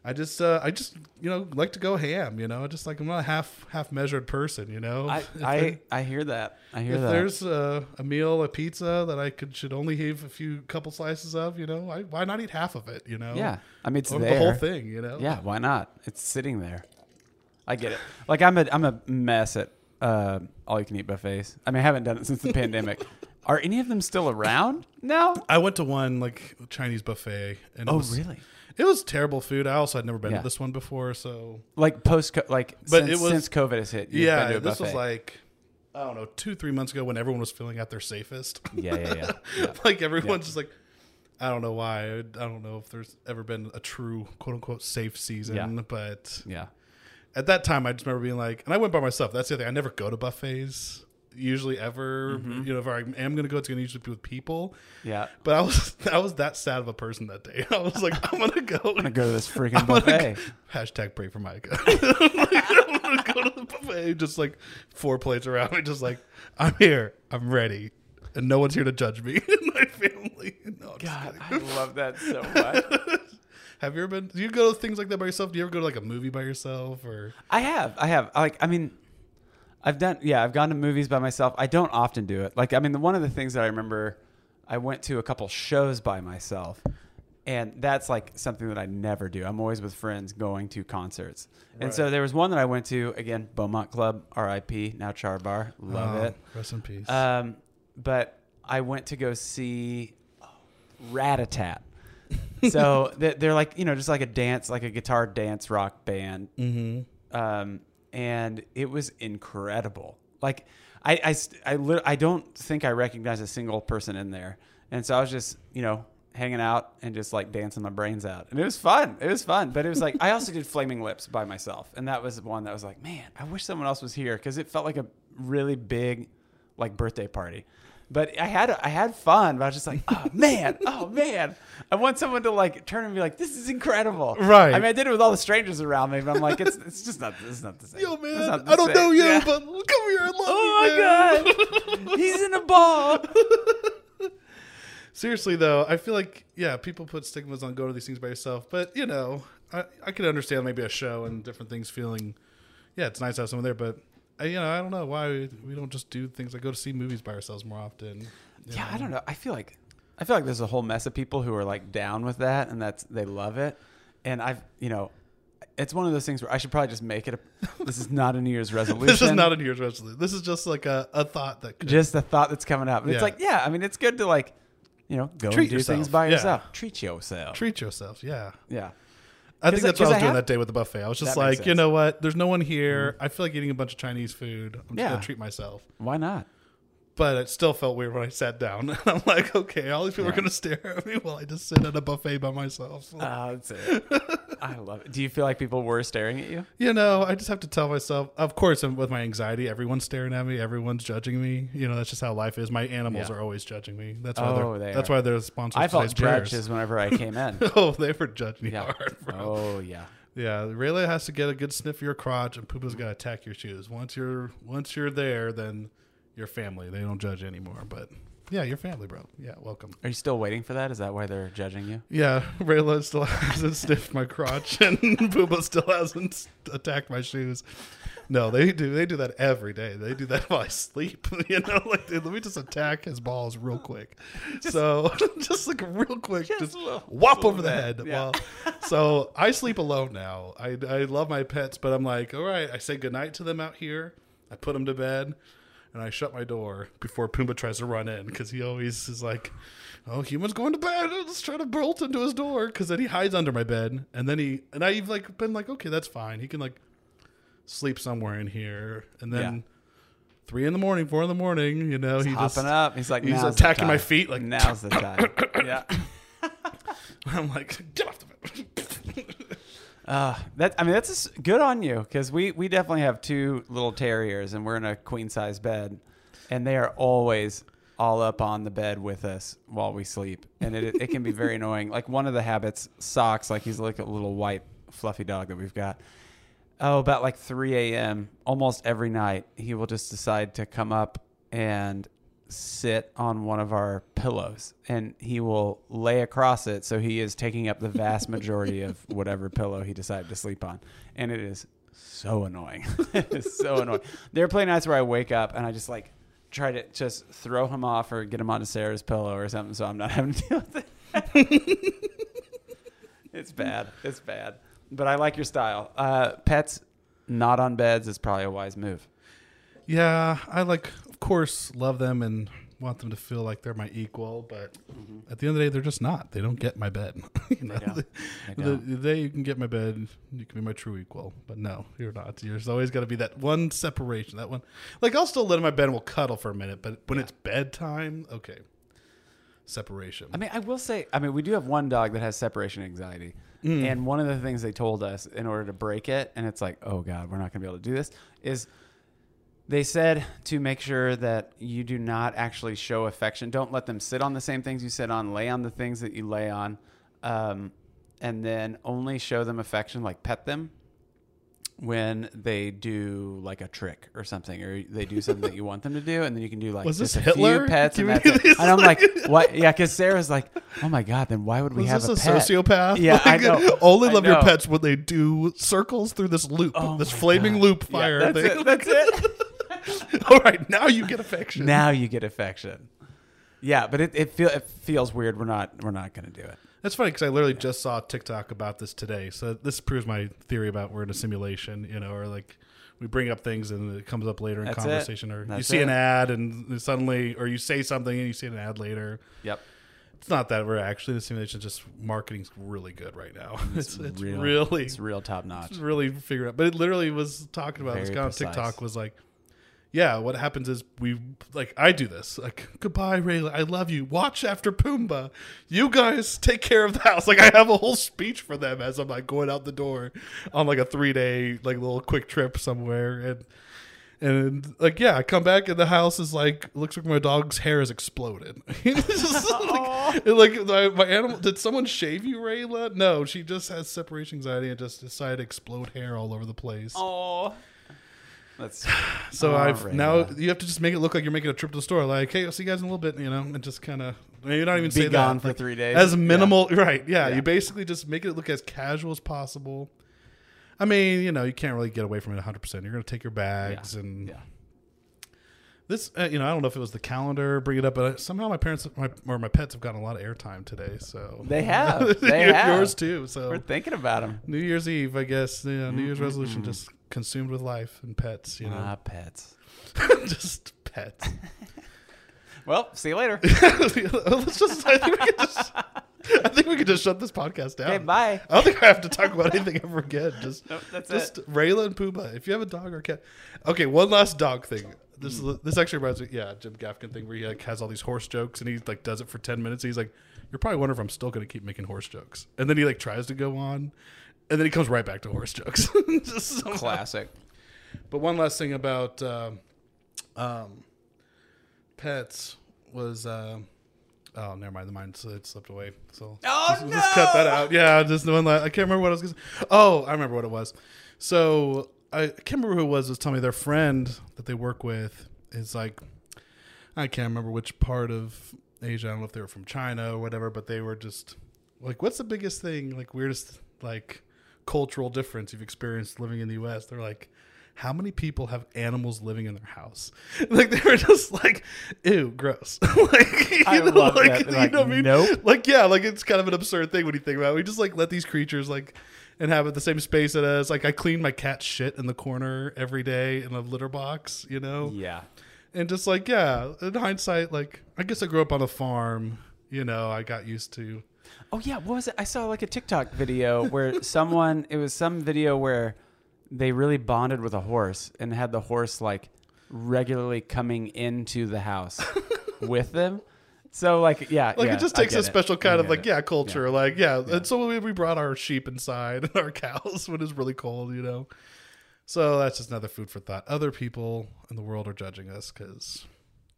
[SPEAKER 2] I just, uh, I just, you know, like to go ham. You know, just like I'm not a half half measured person. You know.
[SPEAKER 3] I,
[SPEAKER 2] there-
[SPEAKER 3] I, I hear that. I hear
[SPEAKER 2] if
[SPEAKER 3] that.
[SPEAKER 2] there's a, a meal, a pizza that I could should only have a few couple slices of, you know, I, why not eat half of it? You know,
[SPEAKER 3] yeah. I mean, it's
[SPEAKER 2] or
[SPEAKER 3] there.
[SPEAKER 2] the whole thing. You know,
[SPEAKER 3] Yeah, why not? It's sitting there. I get it. Like I'm a I'm a mess at uh, all you can eat buffets. I mean, I haven't done it since the pandemic. Are any of them still around? No.
[SPEAKER 2] I went to one like Chinese buffet, and it
[SPEAKER 3] Oh,
[SPEAKER 2] was,
[SPEAKER 3] really?
[SPEAKER 2] It was terrible food. I also had never been
[SPEAKER 3] Yeah.
[SPEAKER 2] to this one before, so
[SPEAKER 3] Like post, like
[SPEAKER 2] But
[SPEAKER 3] since,
[SPEAKER 2] it was-
[SPEAKER 3] since COVID has hit. you've been
[SPEAKER 2] yeah,
[SPEAKER 3] to a
[SPEAKER 2] this was
[SPEAKER 3] buffet.
[SPEAKER 2] like I don't know, two three months ago when everyone was feeling at their safest.
[SPEAKER 3] yeah, yeah, yeah. yeah.
[SPEAKER 2] like everyone's just like, I don't know why. I, I don't know if there's ever been a true quote unquote safe season,
[SPEAKER 3] Yeah.
[SPEAKER 2] but
[SPEAKER 3] yeah.
[SPEAKER 2] At that time, I just remember being like, and I went by myself. That's the other thing. I never go to buffets usually ever.
[SPEAKER 3] Mm-hmm.
[SPEAKER 2] You know, if I am going to go, it's going to usually be with people.
[SPEAKER 3] Yeah.
[SPEAKER 2] But I was I was that sad of a person that day. I was like, I'm gonna go.
[SPEAKER 3] I'm gonna go to this freaking
[SPEAKER 2] I'm
[SPEAKER 3] buffet.
[SPEAKER 2] go- hashtag pray for Micah. I'm gonna go to the buffet, just like four plates around me, just like I'm here, I'm ready, and no one's here to judge me and my family. No,
[SPEAKER 3] God. I love that so much.
[SPEAKER 2] Have you ever been? Do you go to things like that by yourself? Do you ever go to like a movie by yourself or?
[SPEAKER 3] I have. I have. Like, I mean, I've done. Yeah, I've gone to movies by myself. I don't often do it. Like, I mean, the, one of the things that I remember, I went to a couple shows by myself, And that's like something that I never do. I'm always with friends going to concerts. And
[SPEAKER 2] Right.
[SPEAKER 3] so there was one that I went to again, Beaumont Club, R.I.P. Now Char Bar, love
[SPEAKER 2] Oh,
[SPEAKER 3] it.
[SPEAKER 2] Rest in peace.
[SPEAKER 3] Um, but I went to go see Ratatat. so they- they're like, you know, just like a dance, like a guitar dance rock band.
[SPEAKER 2] mm-hmm.
[SPEAKER 3] Um, and it was incredible. Like, I, I, I, lit- I don't think I recognize a single person in there. And so I was just, you know, hanging out and just like dancing my brains out. And it was fun. It was fun. But it was like, I also did Flaming Lips by myself. And that was one that was like, man, I wish someone else was here because it felt like a really big, like, birthday party. But I had I had fun, but I was just like, oh man, oh man, I want someone to like turn and be like, this is incredible,
[SPEAKER 2] Right.
[SPEAKER 3] I mean, I did it with all the strangers around me, but I'm like, it's it's just not it's not the same.
[SPEAKER 2] Yo, man, I don't
[SPEAKER 3] same.
[SPEAKER 2] know you,
[SPEAKER 3] Yeah.
[SPEAKER 2] but come here. I love
[SPEAKER 3] Oh
[SPEAKER 2] you,
[SPEAKER 3] my
[SPEAKER 2] man.
[SPEAKER 3] god, he's in a ball.
[SPEAKER 2] Seriously though, I feel like yeah, people put stigmas on going to these things by yourself, but you know, I I could understand maybe a show and different things feeling, yeah, it's nice to have someone there, but I, you know, I don't know why we, we don't just do things like go to see movies by ourselves more often.
[SPEAKER 3] Yeah,
[SPEAKER 2] know?
[SPEAKER 3] I don't know. I feel like I feel like there's a whole mess of people who are like down with that, and that's they love it. And I've you know, it's one of those things where I should probably just make it. a This is not a New Year's resolution.
[SPEAKER 2] This is not a New Year's resolution. This is just like a, a thought that could,
[SPEAKER 3] just a thought that's coming up. And
[SPEAKER 2] Yeah.
[SPEAKER 3] it's like, yeah, I mean, it's good to like, you know, go
[SPEAKER 2] Treat
[SPEAKER 3] and do
[SPEAKER 2] yourself.
[SPEAKER 3] things by
[SPEAKER 2] Yeah.
[SPEAKER 3] yourself. Treat yourself.
[SPEAKER 2] treat yourself. Yeah.
[SPEAKER 3] yeah.
[SPEAKER 2] I think that's what I was
[SPEAKER 3] I
[SPEAKER 2] doing
[SPEAKER 3] have-
[SPEAKER 2] that day with the buffet. I was just like, you know what? There's no one here. I feel like eating a bunch of Chinese food. I'm just
[SPEAKER 3] Yeah.
[SPEAKER 2] gonna treat myself.
[SPEAKER 3] Why not?
[SPEAKER 2] But it still felt weird when I sat down. And I'm like, okay, all these people are gonna stare at me while I just sit at a buffet by myself.
[SPEAKER 3] Uh, that's it. I love it. Do you feel like people were staring at you?
[SPEAKER 2] you know, I just have to tell myself. Of course, with my anxiety, everyone's staring at me. Everyone's judging me. You know, that's just how life is. My animals
[SPEAKER 3] Yeah.
[SPEAKER 2] are always judging me. That's why
[SPEAKER 3] Oh,
[SPEAKER 2] they're.
[SPEAKER 3] they
[SPEAKER 2] that's
[SPEAKER 3] are.
[SPEAKER 2] why they're sponsors.
[SPEAKER 3] I felt judged whenever I came in.
[SPEAKER 2] Oh, they were judging me
[SPEAKER 3] Yeah.
[SPEAKER 2] hard, bro.
[SPEAKER 3] Oh yeah.
[SPEAKER 2] Yeah, Rayla has to get a good sniff of your crotch, and Poopa's got to attack your shoes. Once you're once you're there, then you're family. They don't judge anymore. But yeah, you're family, bro. Yeah, welcome.
[SPEAKER 3] Are you still waiting for that? Is that why they're judging you?
[SPEAKER 2] Yeah, Rayla still hasn't sniffed my crotch, and Poopa still hasn't attacked my shoes. No, they do. They do that every day. They do that while I sleep. You know, like dude, let me just attack his balls real quick. so just like real quick, just,
[SPEAKER 3] little-
[SPEAKER 2] whop
[SPEAKER 3] just
[SPEAKER 2] over the head.
[SPEAKER 3] yeah.
[SPEAKER 2] Well, so I sleep alone now. I I love my pets, but I'm like, all right. I say goodnight to them out here. I put them to bed. And I shut my door before Pumbaa tries to run in because he always is like, "Oh, human's going to bed. Let's try to bolt into his door." Because then he hides under my bed, and then he and I've like been like, "Okay, that's fine. He can like sleep somewhere in here." And then
[SPEAKER 3] Yeah.
[SPEAKER 2] three in the morning, four in the morning, you know, he
[SPEAKER 3] Hopping
[SPEAKER 2] just
[SPEAKER 3] up. He's like,
[SPEAKER 2] he's attacking my feet, like-
[SPEAKER 3] now's the time. yeah.
[SPEAKER 2] I'm like, "Get off the bed."
[SPEAKER 3] Uh, that I mean, that's good on you because we we definitely have two little terriers and we're in a queen size bed, and they are always all up on the bed with us while we sleep, and it it can be very annoying. Like one of the habits, socks, like he's like a little white fluffy dog that we've got. Oh, about like 3 a.m. almost every night, he will just decide to come up and sit on one of our pillows and he will lay across it so he is taking up the vast majority of whatever pillow he decided to sleep on. And it is so annoying. It is so annoying. There are plenty of nights where i wake up and i just like try to just throw him off or get him onto sarah's pillow or something so i'm not having to deal with it. It's bad. It's bad. But i like your style. Uh, pets not on beds is probably a wise move.
[SPEAKER 2] Yeah, I like, of course, love them and want them to feel like they're my equal, but mm-hmm. at the end of the day, they're just not. They don't get my bed. you know,
[SPEAKER 3] They
[SPEAKER 2] the,
[SPEAKER 3] don't.
[SPEAKER 2] the day you can get my bed, you can be my true equal. But no, you're not. There's always got to be that one separation. That one, like I'll still let in my bed and we'll cuddle for a minute, but when it's bedtime, okay, separation.
[SPEAKER 3] I mean, I will say, I mean, we do have one dog that has separation anxiety. Mm. And one of the things they told us in order to break it, and it's like, oh God, we're not going to be able to do this, is they said to make sure that you do not actually show affection. Don't let them sit on the same things you sit on, lay on the things that you lay on, um, and then only show them affection, like pet them when they do like a trick or something, or they do something that you want them to do, and then you can do like
[SPEAKER 2] Was
[SPEAKER 3] just
[SPEAKER 2] this
[SPEAKER 3] a
[SPEAKER 2] Hitler?
[SPEAKER 3] few pets, and that's it.
[SPEAKER 2] these,
[SPEAKER 3] And I'm like,
[SPEAKER 2] like-
[SPEAKER 3] what? Yeah, because Sarah's like, oh my god, then why would we
[SPEAKER 2] Was
[SPEAKER 3] have
[SPEAKER 2] this
[SPEAKER 3] a
[SPEAKER 2] a,
[SPEAKER 3] pet?
[SPEAKER 2] sociopath?
[SPEAKER 3] Yeah, I know.
[SPEAKER 2] Only
[SPEAKER 3] I
[SPEAKER 2] love your
[SPEAKER 3] know.
[SPEAKER 2] pets when they do circles through this loop,
[SPEAKER 3] Oh
[SPEAKER 2] this
[SPEAKER 3] my
[SPEAKER 2] flaming
[SPEAKER 3] God.
[SPEAKER 2] loop
[SPEAKER 3] Yeah,
[SPEAKER 2] fire
[SPEAKER 3] that's
[SPEAKER 2] thing.
[SPEAKER 3] it. That's it.
[SPEAKER 2] All right, now you get affection.
[SPEAKER 3] now you get affection. Yeah, but it, it feel it feels weird. We're not we're not gonna do it.
[SPEAKER 2] That's funny because I literally just saw TikTok about this today. So this proves my theory about we're in a simulation, you know, or like we bring up things and it comes up later in
[SPEAKER 3] That's it.
[SPEAKER 2] conversation, or you
[SPEAKER 3] That's
[SPEAKER 2] see an ad and suddenly, or you say something and you see an ad later.
[SPEAKER 3] Yep.
[SPEAKER 2] It's not that we're actually the simulation; just marketing's really good right now. It's, it's
[SPEAKER 3] real-
[SPEAKER 2] really,
[SPEAKER 3] It's real top notch.
[SPEAKER 2] really figured out. But it literally was talking about this
[SPEAKER 3] Very
[SPEAKER 2] guy on. TikTok was like, yeah, what happens is we like I do this like goodbye Rayla, I love you. Watch after Pumbaa. You guys take care of the house. Like I have a whole speech for them as I'm like going out the door on like a three day like little quick trip somewhere and. And like yeah, I come back and the house is like looks like my dog's hair has exploded. Like, like my, my animal. Did someone shave you, Rayla? No, she just has separation anxiety and just decided to explode hair all over the place.
[SPEAKER 3] Oh. That's
[SPEAKER 2] So I've
[SPEAKER 3] Rayla.
[SPEAKER 2] now you have to just make it look like you're making a trip to the store. Like, hey, I'll see you guys in a little bit, you know, and just kind of maybe not even
[SPEAKER 3] Be
[SPEAKER 2] say
[SPEAKER 3] gone
[SPEAKER 2] that.
[SPEAKER 3] for
[SPEAKER 2] Like,
[SPEAKER 3] three days.
[SPEAKER 2] as minimal, right? Yeah,
[SPEAKER 3] Yeah.
[SPEAKER 2] you basically just make it look as casual as possible. I mean, you know, you can't really get away from it 100. percent You're going to take your bags and
[SPEAKER 3] yeah.
[SPEAKER 2] this. Uh, you know, I don't know if it was the calendar bring it up, but somehow my parents my, or my pets have gotten a lot of airtime today. So
[SPEAKER 3] They have. They have.
[SPEAKER 2] yours too. So
[SPEAKER 3] We're thinking about them.
[SPEAKER 2] New Year's Eve, I guess. Yeah, New Year's resolution just consumed with life and pets. You know,
[SPEAKER 3] Ah, pets.
[SPEAKER 2] just pets.
[SPEAKER 3] Well, see you later.
[SPEAKER 2] Let's just. I think we could just. I think we could just shut this podcast down.
[SPEAKER 3] okay, bye.
[SPEAKER 2] I don't think I have to talk about anything ever again. Just,
[SPEAKER 3] Nope, that's
[SPEAKER 2] just
[SPEAKER 3] it.
[SPEAKER 2] Rayla and Pumbaa. If you have a dog or cat. Okay, one last dog thing. This is, this actually reminds me, yeah, Jim Gaffigan thing where he like has all these horse jokes and he like does it for ten minutes. He's like, "You're probably wondering if I'm still going to keep making horse jokes." And then he like tries to go on, and then he comes right back to horse jokes.
[SPEAKER 3] Classic.
[SPEAKER 2] But one last thing about um, um, pets was uh, oh never mind the mind so it slipped away so
[SPEAKER 3] Oh,
[SPEAKER 2] just, just cut that out yeah just one last, I can't remember what I was gonna say. oh I remember what it was so I, I can't remember who it was was telling me their friend that they work with is like I can't remember which part of Asia I don't know if they were from China or whatever but they were just like what's the biggest thing like weirdest like cultural difference you've experienced living in the US they're like how many people have animals living in their house? Like they were just like, ew, gross. like you
[SPEAKER 3] I
[SPEAKER 2] know,
[SPEAKER 3] love
[SPEAKER 2] like,
[SPEAKER 3] that.
[SPEAKER 2] you
[SPEAKER 3] Like,
[SPEAKER 2] know what I mean?
[SPEAKER 3] nope.
[SPEAKER 2] Like yeah, like it's kind of an absurd thing when you think about it. We just like let these creatures like inhabit the same space it is. Like I clean my cat shit in the corner every day in a litter box, you know?
[SPEAKER 3] Yeah.
[SPEAKER 2] And just like, yeah, in hindsight, like I guess I grew up on a farm, you know, I got used to
[SPEAKER 3] Oh yeah, what was it? I saw like a TikTok video where someone it was some video where they really bonded with a horse and had the horse like regularly coming into the house with them. So like yeah,
[SPEAKER 2] Like
[SPEAKER 3] yeah,
[SPEAKER 2] it just takes a special
[SPEAKER 3] I
[SPEAKER 2] kind of like
[SPEAKER 3] it.
[SPEAKER 2] yeah culture like yeah. And so we, we brought our sheep inside and our cows when it's really cold, you know. So that's just another food for thought. Other people in the world are judging us because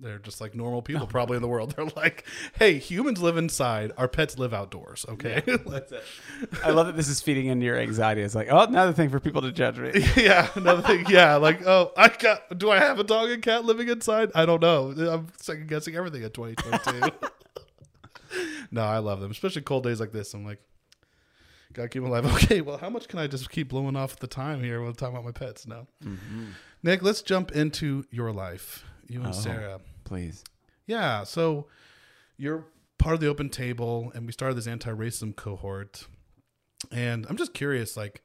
[SPEAKER 2] they're just like normal people probably in the world. They're like, hey, humans live inside, our pets live outdoors. Okay,
[SPEAKER 3] That's it. I love that this is feeding into your anxiety. It's like, oh, another thing for people to judge me.
[SPEAKER 2] yeah, another thing. Yeah, like oh, I got. Do I have a dog and cat living inside? I don't know. I'm second guessing everything in 2022. no, I love them, especially cold days like this. I'm like, gotta keep them alive. Okay, well, how much can I just keep blowing off the time here while talking about my pets? No, mm-hmm. Nick, let's jump into your life. You and
[SPEAKER 3] Oh.
[SPEAKER 2] Sarah.
[SPEAKER 3] Please.
[SPEAKER 2] Yeah, so you're part of the open table, and we started this anti-racism cohort. And I'm just curious, like,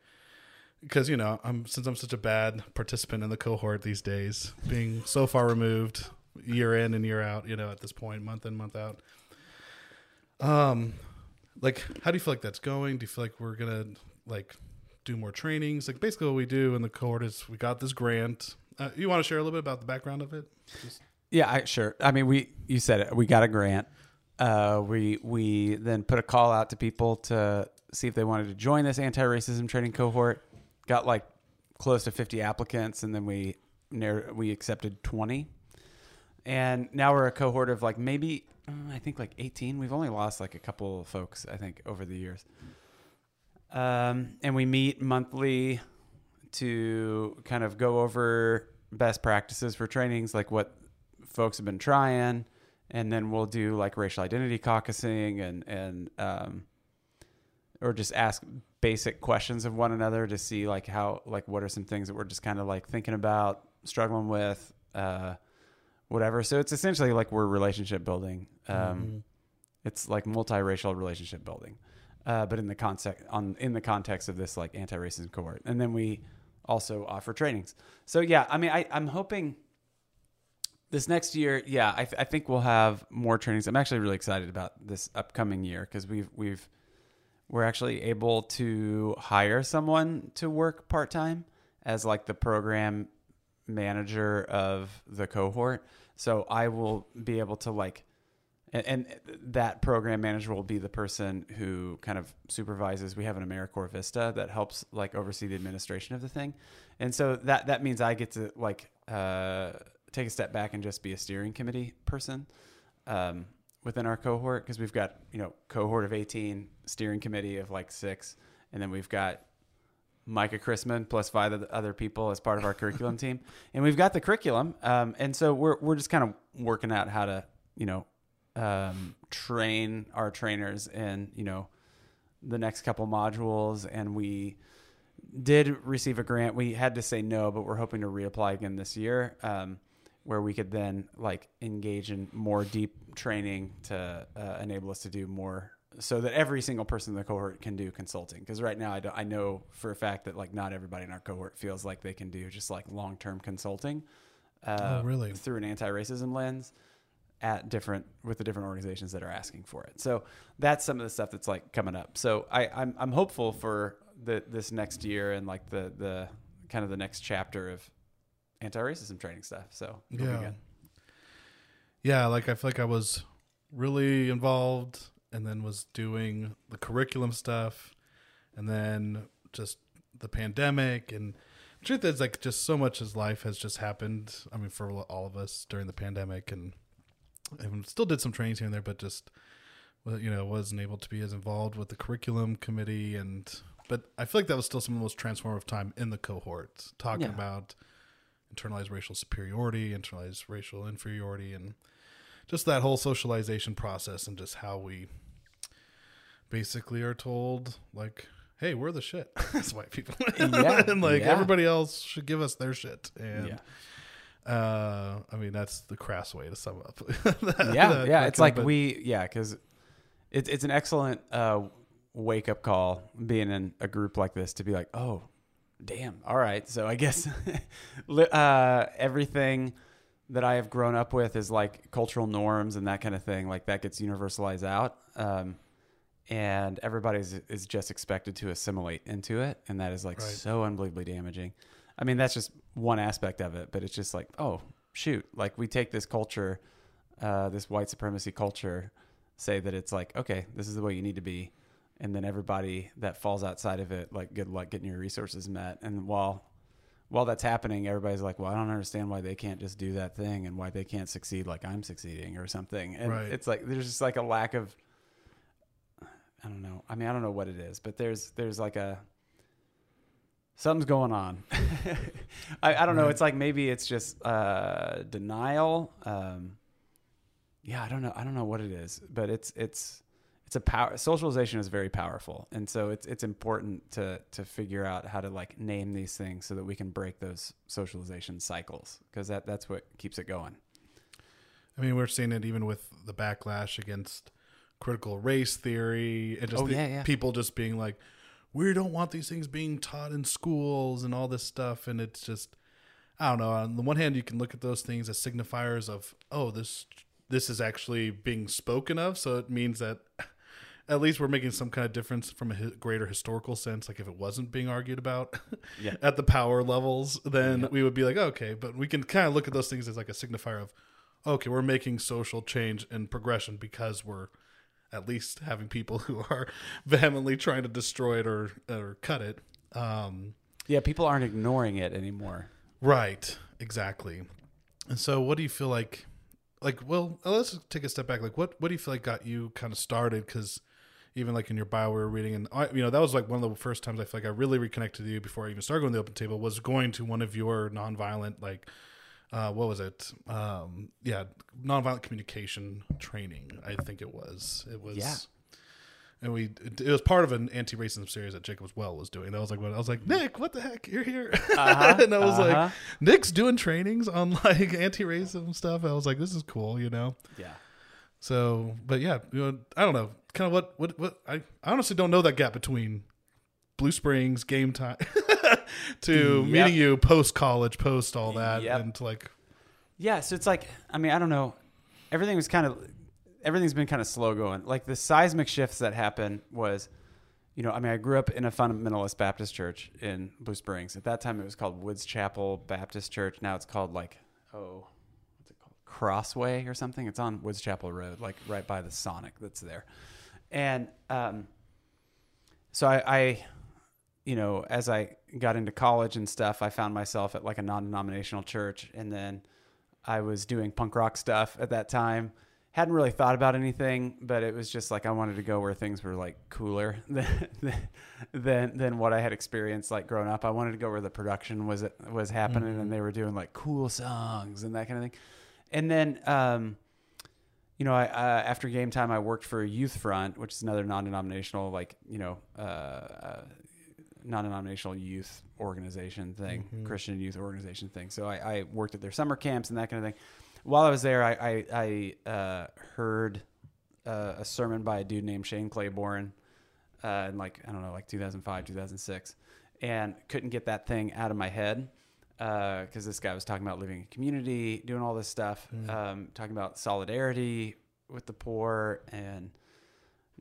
[SPEAKER 2] because you know, I'm since I'm such a bad participant in the cohort these days, being so far removed, year in and year out, you know, at this point, month in, month out. Um, like, how do you feel like that's going? Do you feel like we're gonna like do more trainings? Like, basically, what we do in the cohort is we got this grant. Uh, you want to share a little bit about the background of it? Just-
[SPEAKER 3] Yeah, I, sure. I mean, we you said it. We got a grant. Uh, we we then put a call out to people to see if they wanted to join this anti-racism training cohort. Got like close to 50 applicants, and then we narr- we accepted 20. And now we're a cohort of like maybe uh, I think like 18. We've only lost like a couple of folks I think over the years. Um, and we meet monthly to kind of go over best practices for trainings, like what folks have been trying, and then we'll do like racial identity caucusing and and um, or just ask basic questions of one another to see like how like what are some things that we're just kind of like thinking about, struggling with, uh, whatever. So it's essentially like we're relationship building. Um, It's like multiracial relationship building, uh, but in the context on in the context of this like anti-racism cohort, and then we also offer trainings. So yeah, I mean, I, I'm hoping this next year, yeah, I, th- I think we'll have more trainings. I'm actually really excited about this upcoming year because we've we've we're actually able to hire someone to work part time as like the program manager of the cohort. So I will be able to like, and, and that program manager will be the person who kind of supervises. We have an AmeriCorps Vista that helps like oversee the administration of the thing, and so that that means I get to like uh, take a step back and just be a steering committee person. Um, within our cohort because we've got you know cohort of 18 steering committee of like six and then we've got micah chrisman plus five other people as part of our curriculum team and we've got the curriculum um, and so we're, we're just kind of working out how to you know um, train our trainers in you know the next couple modules and we did receive a grant. We had to say no but we're hoping to reapply again this year um, where we could then like engage in more deep training to uh, enable us to do more so that every single person in the cohort can do consulting. Because right now I, I know for a fact that like not everybody in our cohort feels like they can do just like long-term consulting uh,
[SPEAKER 2] Oh, really?
[SPEAKER 3] through an anti-racism lens at different with the different organizations that are asking for it so that's some of the stuff that's like coming up so I, I'm, I'm hopeful for the this next year and like the the kind of the next chapter of anti-racism training stuff so
[SPEAKER 2] Yeah. yeah, like I feel like I was really involved and then was doing the curriculum stuff and then just the pandemic and truth is like just so much as life has just happened. I mean for all of us during the pandemic and and still did some trainings here and there but just you know wasn't able to be as involved with the curriculum committee and but I feel like that was still some of the most transformative time in the cohort talking
[SPEAKER 3] Yeah.
[SPEAKER 2] about internalized racial superiority, internalized racial inferiority, and just that whole socialization process and just how we basically are told like, "Hey, we're the shit." as white people,
[SPEAKER 3] Yeah,
[SPEAKER 2] and like
[SPEAKER 3] yeah.
[SPEAKER 2] everybody else should give us their shit. And
[SPEAKER 3] yeah.
[SPEAKER 2] Uh, I mean, that's the crass way to sum up.
[SPEAKER 3] yeah,
[SPEAKER 2] that
[SPEAKER 3] yeah. It's like
[SPEAKER 2] but-
[SPEAKER 3] we, yeah, because it's it's an excellent uh, wake up call being in a group like this to be like, oh, damn, all right. So I guess uh, everything that I have grown up with is like cultural norms and that kind of thing. Like that gets universalized out, um, and everybody's is just expected to assimilate into it, and that is like
[SPEAKER 2] Right.
[SPEAKER 3] so unbelievably damaging. I mean, that's just one aspect of it, but it's just like, oh, shoot, like we take this culture, uh, this white supremacy culture, say that it's like, okay, this is the way you need to be. And then everybody that falls outside of it, like, good luck getting your resources met. And while, while that's happening, everybody's like, well, I don't understand why they can't just do that thing and why they can't succeed like I'm succeeding or something. And
[SPEAKER 2] Right.
[SPEAKER 3] it's like, there's just like a lack of, I don't know. I mean, I don't know what it is, but there's, there's like a, something's going on. I, I don't know. It's like maybe it's just uh, denial. Um, yeah, I don't know. I don't know what it is, but it's it's it's a power. Socialization is very powerful, and so it's it's important to to figure out how to like name these things so that we can break those socialization cycles because that that's what keeps it going.
[SPEAKER 2] I mean, we're seeing it even with the backlash against critical race theory and just
[SPEAKER 3] Oh,
[SPEAKER 2] the-
[SPEAKER 3] yeah, yeah.
[SPEAKER 2] people just being like, we don't want these things being taught in schools and all this stuff. And it's just, I don't know. On the one hand, you can look at those things as signifiers of, oh, this this is actually being spoken of, so it means that at least we're making some kind of difference from a greater historical sense. Like if it wasn't being argued about
[SPEAKER 3] Yeah.
[SPEAKER 2] at the power levels, then
[SPEAKER 3] Yep.
[SPEAKER 2] we would be like, okay, but we can kind of look at those things as like a signifier of, okay, we're making social change and progression because we're at least having people who are vehemently trying to destroy it or or cut it. Um,
[SPEAKER 3] Yeah, people aren't ignoring it anymore.
[SPEAKER 2] right, exactly. And so, what do you feel like? Like, well, let's take a step back. Like, what what do you feel like got you kind of started? Because even like in your bio, we were reading, and I, you know, that was like one of the first times I feel like I really reconnected to you before I even started going to the open table was going to one of your nonviolent like. Uh, what was it? Um, yeah, nonviolent communication training. I think it was. It was.
[SPEAKER 3] Yeah.
[SPEAKER 2] And we, it, it was part of an anti-racism series that Jacob's Well was doing. That was like, what I was like, Nick, what the heck? You're here.
[SPEAKER 3] Uh-huh,
[SPEAKER 2] and I was
[SPEAKER 3] uh-huh.
[SPEAKER 2] like, Nick's doing trainings on like anti-racism stuff. I was like, this is cool, you know.
[SPEAKER 3] Yeah.
[SPEAKER 2] So, but yeah, you know, I don't know, kind of what what what I, I honestly don't know that gap between Blue Springs game time to
[SPEAKER 3] Yep.
[SPEAKER 2] meeting you post college, post all that,
[SPEAKER 3] Yep.
[SPEAKER 2] and to like
[SPEAKER 3] Yeah, so it's like I mean I don't know. Everything was kind of everything's been kind of slow going. Like the seismic shifts that happened was, you know, I mean I grew up in a fundamentalist Baptist church in Blue Springs. At that time it was called Woods Chapel Baptist Church. Now it's called like oh, what's it called? Crossway or something. It's on Woods Chapel Road, like right by the Sonic that's there. And um, so I, I you know, as I got into college and stuff, I found myself at like a non-denominational church, and then I was doing punk rock stuff at that time. Hadn't really thought about anything, but it was just like I wanted to go where things were like cooler than than than what I had experienced like growing up. I wanted to go where the production was was happening, and they were doing like cool songs and that kind of thing. And then, um, you know, I uh, after game time, I worked for Youth Front, which is another non-denominational, like you know, uh, uh, non-denominational youth organization thing, Christian youth organization thing. So I, I worked at their summer camps and that kind of thing. While I was there, I I, I uh, heard uh, a sermon by a dude named Shane Claiborne uh, in like I don't know, like 2005, 2006, and couldn't get that thing out of my head because this guy was talking about living in community, doing all this stuff, um, talking about solidarity with the poor and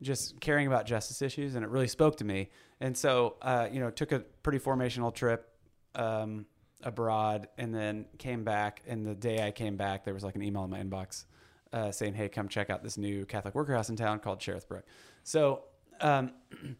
[SPEAKER 3] just caring about justice issues, and it really spoke to me. And so, uh, you know, took a pretty formational trip um, abroad, and then came back. And the day I came back, there was like an email in my inbox uh, saying, "Hey, come check out this new Catholic worker house in town called Cherith Brook." So, um,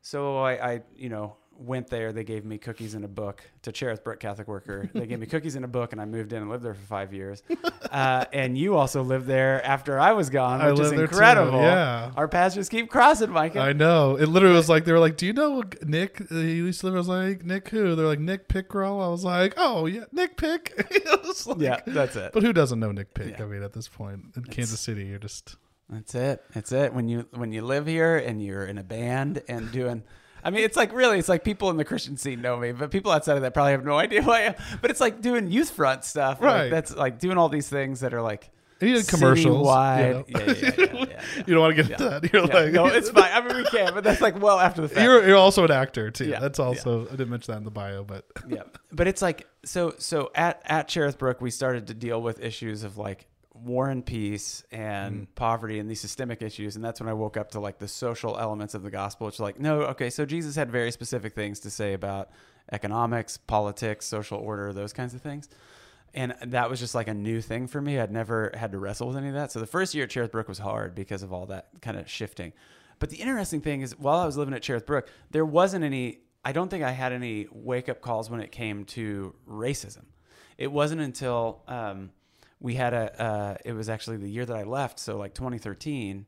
[SPEAKER 3] so I, I, you know, went there. They gave me cookies and a book to Cherith Brook Catholic Worker. They gave me cookies and a book, and I moved in and lived there for five years. Uh, and you also lived there after I was gone, which is
[SPEAKER 2] there too,
[SPEAKER 3] incredible.
[SPEAKER 2] yeah.
[SPEAKER 3] Our paths just keep crossing, Micah.
[SPEAKER 2] I know. It literally was like they were like, "Do you know Nick?" Uh, He used to live. I was like, "Nick who?" They're like, "Nick Pickrell." I was like, "Oh yeah, Nick Pick." Like-
[SPEAKER 3] yeah, that's it.
[SPEAKER 2] But who doesn't know Nick Pick?
[SPEAKER 3] Yeah.
[SPEAKER 2] I mean, at this point in Kansas City, you're just
[SPEAKER 3] That's it. That's it. When you when you live here and you're in a band and doing I mean, it's like really, it's like people in the Christian scene know me, but people outside of that probably have no idea who I am. But it's like doing youth front stuff. Like,
[SPEAKER 2] Right.
[SPEAKER 3] that's like doing all these things that are like
[SPEAKER 2] and you did commercials.
[SPEAKER 3] Citywide.
[SPEAKER 2] You, know?
[SPEAKER 3] Yeah, yeah, yeah, yeah, yeah.
[SPEAKER 2] you don't want to get into that. You're like,
[SPEAKER 3] no, it's fine. I mean, we can, but that's like well after the fact.
[SPEAKER 2] You're you're also an actor too. That's also I didn't mention that in the bio, but
[SPEAKER 3] yeah but it's like so so at at cherith brook we started to deal with issues of like war and peace and poverty and these systemic issues and that's when i woke up to like the social elements of the gospel which is like no okay so jesus had very specific things to say about economics politics social order those kinds of things. And that was just like a new thing for me. I'd never had to wrestle with any of that. So the first year at cherith brook was hard because of all that kind of shifting. But the interesting thing is while i was living at cherith brook there wasn't any i don't think i had any wake up calls when it came to racism. It wasn't until um, we had a uh, it was actually the year that i left so like 2013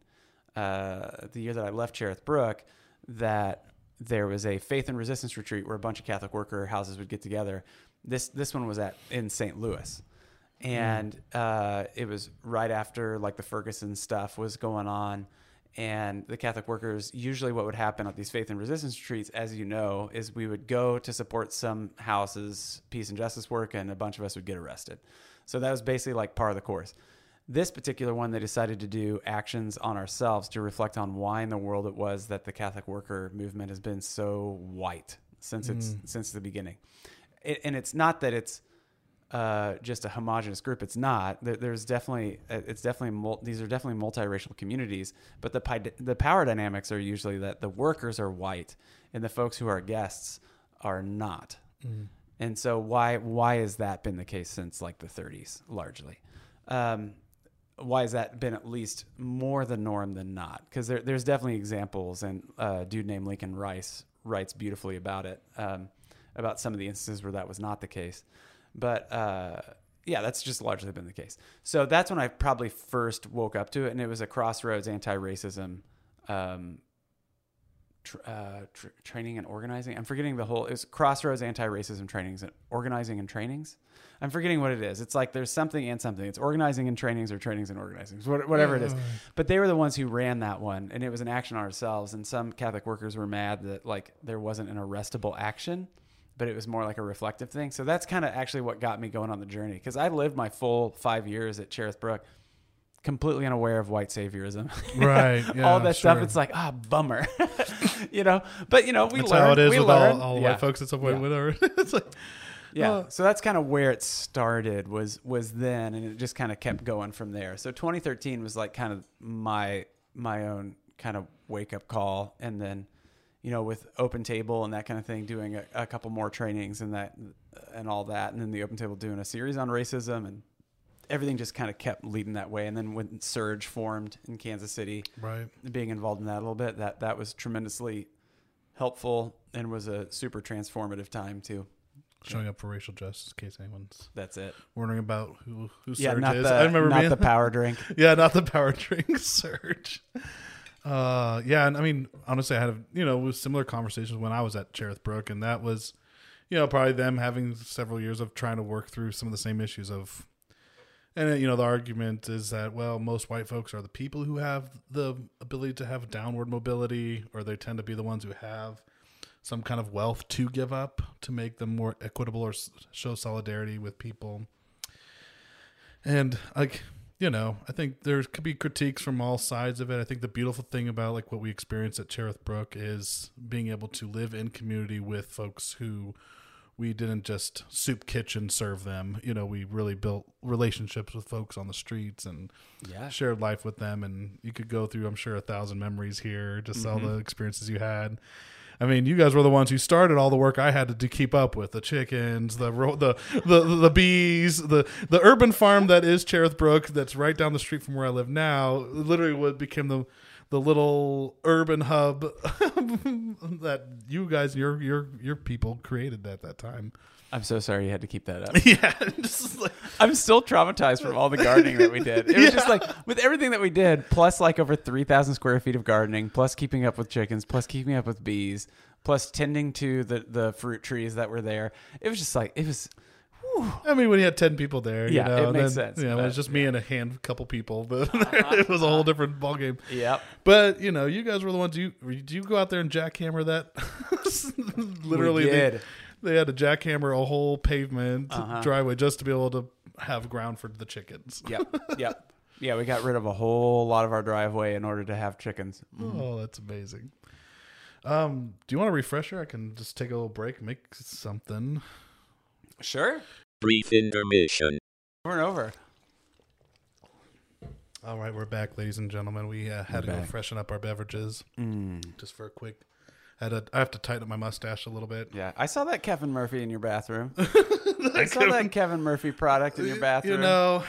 [SPEAKER 3] uh, the year that i left cherith brook that there was a faith and resistance retreat where a bunch of catholic worker houses would get together. This this one was at in st louis. And uh, it was right after like the ferguson stuff was going on. And the catholic workers usually what would happen at these faith and resistance retreats as you know is we would go to support some houses peace and justice work and a bunch of us would get arrested so that was basically like part of the course this particular one they decided to do actions on ourselves to reflect on why in the world it was that the catholic worker movement has been so white since its since the beginning it, and it's not that it's uh, just a homogenous group. It's not. There, there's definitely uh, it's definitely mul- these are definitely multiracial communities. But the pi- the power dynamics are usually that the workers are white and the folks who are guests are not. And so why why has that been the case since like the 30s largely? Um, why has that been at least more the norm than not? Because there, there's definitely examples, and uh, a dude named Lincoln Rice writes beautifully about it, um, about some of the instances where that was not the case. But uh, yeah, that's just largely been the case. So that's when I probably first woke up to it, and it was a crossroads anti-racism um, tr- uh, tr- training and organizing. I'm forgetting the whole. It's crossroads anti-racism trainings and organizing and trainings. I'm forgetting what it is. It's like there's something and something. It's organizing and trainings or trainings and organizing, what- whatever it is. But they were the ones who ran that one, and it was an action on ourselves. And some Catholic workers were mad that like there wasn't an arrestable action, but it was more like a reflective thing. So that's kind of actually what got me going on the journey because I lived my full five years at Cherith Brook completely unaware of white saviorism.
[SPEAKER 2] Right, yeah,
[SPEAKER 3] all that stuff. It's like ah, bummer. you know, but you know, we
[SPEAKER 2] That's
[SPEAKER 3] learn.
[SPEAKER 2] how it is
[SPEAKER 3] we
[SPEAKER 2] with
[SPEAKER 3] learn.
[SPEAKER 2] all, all
[SPEAKER 3] yeah.
[SPEAKER 2] white folks at some point.
[SPEAKER 3] Yeah.
[SPEAKER 2] Whatever. it's like,
[SPEAKER 3] Yeah.
[SPEAKER 2] Uh,
[SPEAKER 3] so that's kind of where it started was was then and it just kind of kept going from there. So 2013 was like kind of my my own kind of wake up call and then you know with open table and that kind of thing doing a, a couple more trainings and that and all that and then the open table doing a series on racism and everything just kind of kept leading that way and then when SURJ formed in Kansas City
[SPEAKER 2] right.
[SPEAKER 3] being involved in that a little bit that that was tremendously helpful and was a super transformative time too
[SPEAKER 2] Showing up for racial justice, in case anyone's
[SPEAKER 3] that's it
[SPEAKER 2] wondering about who who
[SPEAKER 3] Yeah, SURJ
[SPEAKER 2] is.
[SPEAKER 3] the
[SPEAKER 2] I remember
[SPEAKER 3] not
[SPEAKER 2] being
[SPEAKER 3] the power drink.
[SPEAKER 2] yeah, not the power drink Surge. Uh, yeah, and I mean, honestly, I had a, you know similar conversations when I was at Cherith Brook, and that was, you know, probably them having several years of trying to work through some of the same issues of, and uh, you know, the argument is that well, most white folks are the people who have the ability to have downward mobility, or they tend to be the ones who have some kind of wealth to give up to make them more equitable or show solidarity with people. And like you know, I think there could be critiques from all sides of it. I think the beautiful thing about like what we experience at Cherith Brook is being able to live in community with folks who we didn't just soup kitchen serve them. You know, we really built relationships with folks on the streets and
[SPEAKER 3] Yeah.
[SPEAKER 2] shared life with them. And you could go through, I'm sure, a thousand memories here, just all mm-hmm. the experiences you had. I mean, you guys were the ones who started all the work I had to, keep up with the chickens, the the, the the bees, the the urban farm that is Cherith Brook, that's right down the street from where I live now. Literally, what became the the little urban hub that you guys, your your your people created at that time.
[SPEAKER 3] I'm so sorry you had to keep that up.
[SPEAKER 2] Yeah, like
[SPEAKER 3] I'm still traumatized from all the gardening that we did. It was just like with everything that we did, plus like over 3,000 square feet of gardening, plus keeping up with chickens, plus keeping up with bees, plus tending to the the fruit trees that were there. It was just like it was.
[SPEAKER 2] I mean, when you had ten people there, you
[SPEAKER 3] Yeah,
[SPEAKER 2] know,
[SPEAKER 3] it makes
[SPEAKER 2] then,
[SPEAKER 3] sense,
[SPEAKER 2] You know, it was just me and a hand, couple people, but uh-huh. it was a whole different ballgame.
[SPEAKER 3] Yep.
[SPEAKER 2] But you know, you guys were the ones. You did you go out there and jackhammer that? Literally,
[SPEAKER 3] We did.
[SPEAKER 2] They had to jackhammer a whole pavement
[SPEAKER 3] Uh-huh.
[SPEAKER 2] driveway just to be able to have ground for the chickens.
[SPEAKER 3] Yep. Yep. Yeah, we got rid of a whole lot of our driveway in order to have chickens.
[SPEAKER 2] Oh, that's amazing. Um, do you want a refresher? I can just take a little break, make something.
[SPEAKER 3] Sure.
[SPEAKER 4] Brief intermission.
[SPEAKER 3] Over and over.
[SPEAKER 2] All right, we're back, ladies and gentlemen. We uh, had
[SPEAKER 3] We're
[SPEAKER 2] to go freshen up our beverages
[SPEAKER 3] Mm.
[SPEAKER 2] just for a quick. Had to, I have to tighten up my mustache a little bit.
[SPEAKER 3] Yeah, I saw that Kevin Murphy in your bathroom. I saw that Kevin Murphy product in your bathroom.
[SPEAKER 2] You know,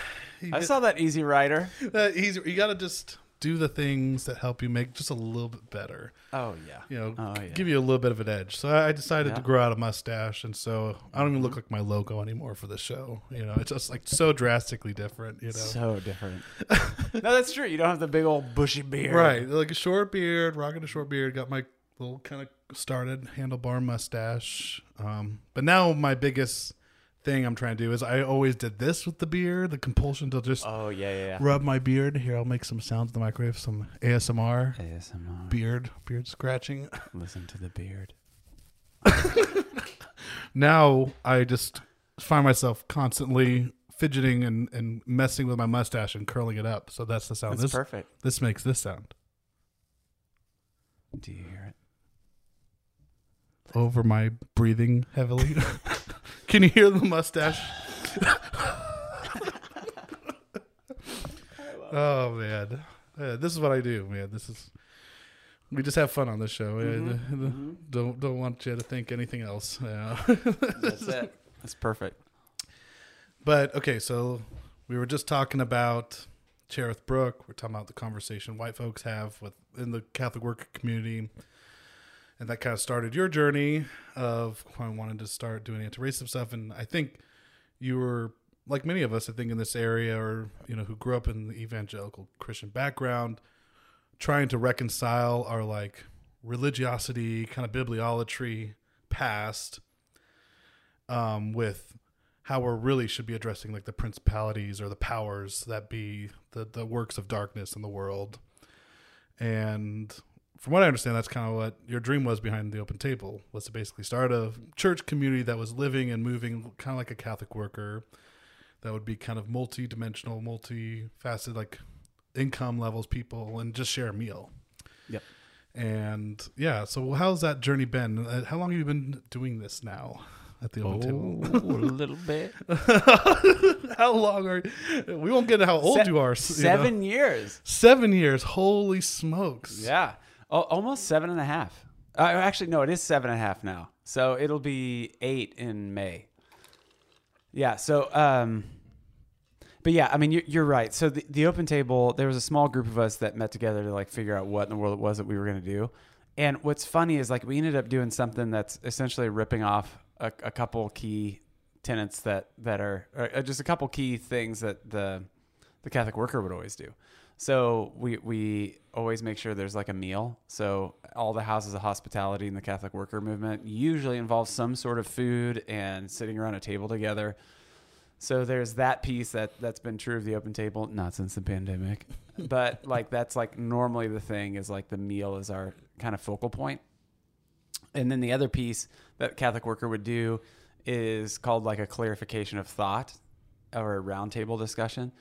[SPEAKER 3] I saw that Easy Rider.
[SPEAKER 2] uh, he's you got to just do the things that help you make just a little bit better.
[SPEAKER 3] Oh yeah.
[SPEAKER 2] You know,
[SPEAKER 3] Oh, yeah.
[SPEAKER 2] give you a little bit of an edge. So I decided to
[SPEAKER 3] Yeah. Mm-hmm.
[SPEAKER 2] grow out a mustache, and so I don't even look like my logo anymore for the show. You know, it's just like so drastically different. You know,
[SPEAKER 3] So different. no, that's true. You don't have the big old bushy beard.
[SPEAKER 2] right? Like a short beard, rocking a short beard. Got my little kind of started handlebar mustache. Um, but now my biggest thing I'm trying to do is I always did this with the beard, the compulsion to just
[SPEAKER 3] Oh yeah, yeah, yeah.
[SPEAKER 2] rub my beard. Here, I'll make some sounds in the microwave, some ASMR,
[SPEAKER 3] ASMR.
[SPEAKER 2] beard, beard scratching.
[SPEAKER 3] Listen to the beard.
[SPEAKER 2] Now I just find myself constantly fidgeting and, and messing with my mustache and curling it up. So that's the sound.
[SPEAKER 3] That's
[SPEAKER 2] this
[SPEAKER 3] perfect.
[SPEAKER 2] this makes this sound
[SPEAKER 3] Do you hear it?
[SPEAKER 2] Over my breathing heavily. Can you hear the mustache? oh man, Yeah, this is what I do, man. This is we just have fun on this show.
[SPEAKER 3] Mm-hmm.
[SPEAKER 2] Uh, Don't don't want you to think anything else. Yeah.
[SPEAKER 3] That's it. That's perfect.
[SPEAKER 2] But okay, so we were just talking about Cherith Brook. We're talking about the conversation white folks have with in the Catholic work community, and that kind of started your journey of wanting to start doing anti-racist stuff. And I think you were like many of us, I think, in this area, or you know, who grew up in the evangelical Christian background, trying to reconcile our like religiosity, kind of bibliolatry past, um, with how we're really should be addressing like the principalities or the powers that be the the works of darkness in the world. And from what I understand, that's kind of what your dream was behind the open table was to basically start a church community that was living and moving kind of like a Catholic worker that would be kind of multi-dimensional, multi-faceted, like income levels people and just share a meal.
[SPEAKER 3] Yep.
[SPEAKER 2] And yeah, so how's that journey been? Uh, How long have you been doing this now at the open table?
[SPEAKER 3] a little bit.
[SPEAKER 2] how long are we won't get into how old
[SPEAKER 3] Se-
[SPEAKER 2] you are. you know.
[SPEAKER 3] Seven years.
[SPEAKER 2] Seven years. Holy smokes.
[SPEAKER 3] Yeah. Oh, almost seven and a half. Uh, actually, no, it is seven and a half now. So it'll be eight in May. Yeah. So, um, but yeah, I mean, you're, you're right. So the, the open table, there was a small group of us that met together to like figure out what in the world it was that we were going to do. And what's funny is like we ended up doing something that's essentially ripping off a, a couple key tenets that that are or just a couple key things that the the Catholic worker would always do. So we we always make sure there's like a meal. So all the houses of hospitality in the Catholic worker movement usually involve some sort of food and sitting around a table together. So there's that piece that that's been true of the open table, not since the pandemic, but like that's like normally the thing is like the meal is our kind of focal point. And then the other piece that Catholic worker would do is called like a clarification of thought or a roundtable discussion.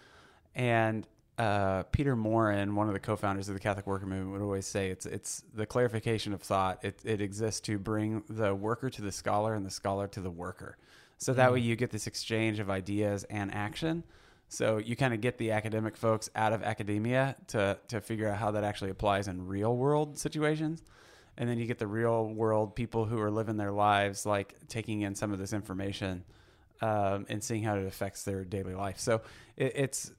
[SPEAKER 3] And uh, Peter Maurin, one of the co-founders of the Catholic Worker Movement, would always say it's it's the clarification of thought. It, it exists to bring the worker to the scholar and the scholar to the worker. So that way you get this exchange of ideas and action. So you kind of get the academic folks out of academia to to figure out how that actually applies in real world situations. And then you get the real world people who are living their lives, like taking in some of this information um, and seeing how it affects their daily life. So it, it's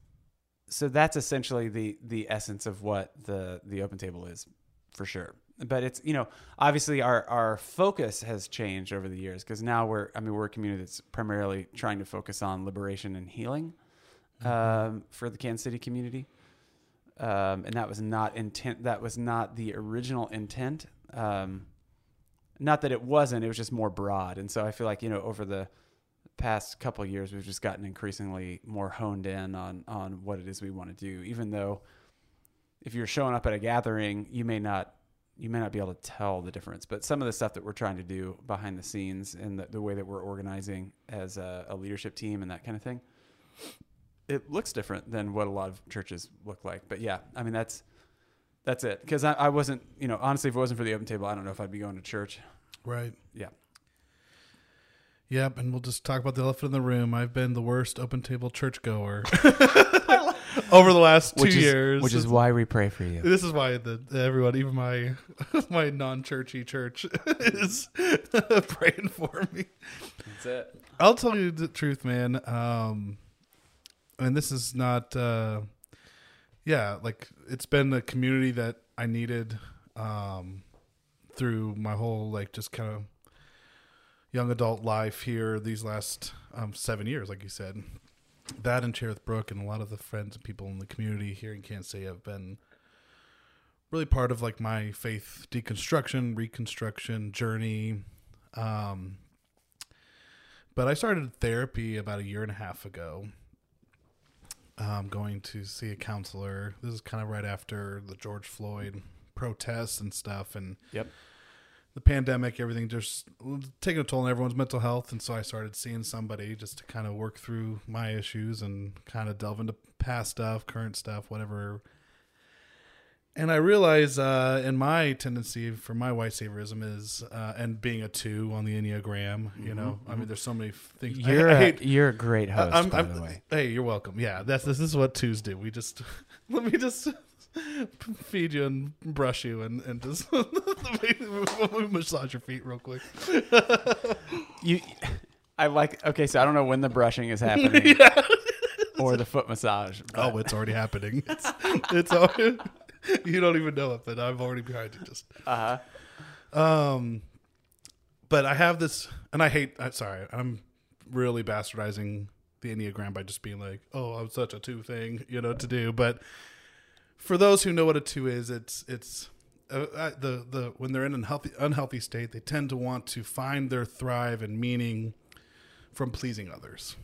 [SPEAKER 3] so that's essentially the the essence of what the the open table is for sure. But it's you know obviously our our focus has changed over the years because now we're i mean we're a community that's primarily trying to focus on liberation and healing um, for the kansas city community. Um, and that was not intent that was not the original intent. Um, not that it wasn't it was just more broad. And so i feel like you know over the past couple of years we've just gotten increasingly more honed in on on what it is we want to do. Even though if you're showing up at a gathering you may not you may not be able to tell the difference. But some of the stuff that we're trying to do behind the scenes and the, the way that we're organizing as a, a leadership team and that kind of thing it looks different than what a lot of churches look like. But yeah i mean that's that's it. Because I, I wasn't you know honestly if it wasn't for the open table i don't know if i'd be going to church.
[SPEAKER 2] Right.
[SPEAKER 3] yeah
[SPEAKER 2] Yep, and we'll just talk about the elephant in the room. I've been the worst open table churchgoer over the last two
[SPEAKER 3] which is,
[SPEAKER 2] years.
[SPEAKER 3] which is why we pray for you
[SPEAKER 2] This is why the everyone, even my my non-churchy church, is praying for me.
[SPEAKER 3] that's it
[SPEAKER 2] I'll tell you the truth, man. Um, and this is not, uh, yeah, like it's been a community that I needed um, through my whole like just kind of young adult life here these last um, seven years, like you said. That and Cherith Brook and a lot of the friends and people in the community here in Kansas City have been really part of like my faith deconstruction, reconstruction journey. Um, but I started therapy about a year and a half ago. Um, going to see a counselor. This is kind of right after the George Floyd protests and stuff, and
[SPEAKER 3] yep
[SPEAKER 2] the pandemic, everything just taking a toll on everyone's mental health. And so I started seeing somebody just to kind of work through my issues and kind of delve into past stuff, current stuff, whatever. And I realize uh, in my tendency for my white saviorism is, uh, and being a two on the Enneagram, you know, I mean, there's so many things.
[SPEAKER 3] You're
[SPEAKER 2] I
[SPEAKER 3] a,
[SPEAKER 2] hate-
[SPEAKER 3] you're a great host,
[SPEAKER 2] I'm-
[SPEAKER 3] by
[SPEAKER 2] I'm-
[SPEAKER 3] the way.
[SPEAKER 2] Hey, you're welcome. Yeah, that's this is what twos do. We just let me just feed you and brush you and and just massage your feet real quick.
[SPEAKER 3] You, I like. Okay, so I don't know when the brushing is happening or the foot massage.
[SPEAKER 2] Oh, it's already happening. It's it's already, you don't even know it, but I'm already behind you. Just
[SPEAKER 3] uh-huh.
[SPEAKER 2] um, but I have this, and I hate. I'm sorry, I'm really bastardizing the enneagram by just being like, "Oh, I'm such a two thing," you know, to do. But for those who know what a two is, it's it's uh, uh, the the when they're in an unhealthy unhealthy state, they tend to want to find their thrive and meaning from pleasing others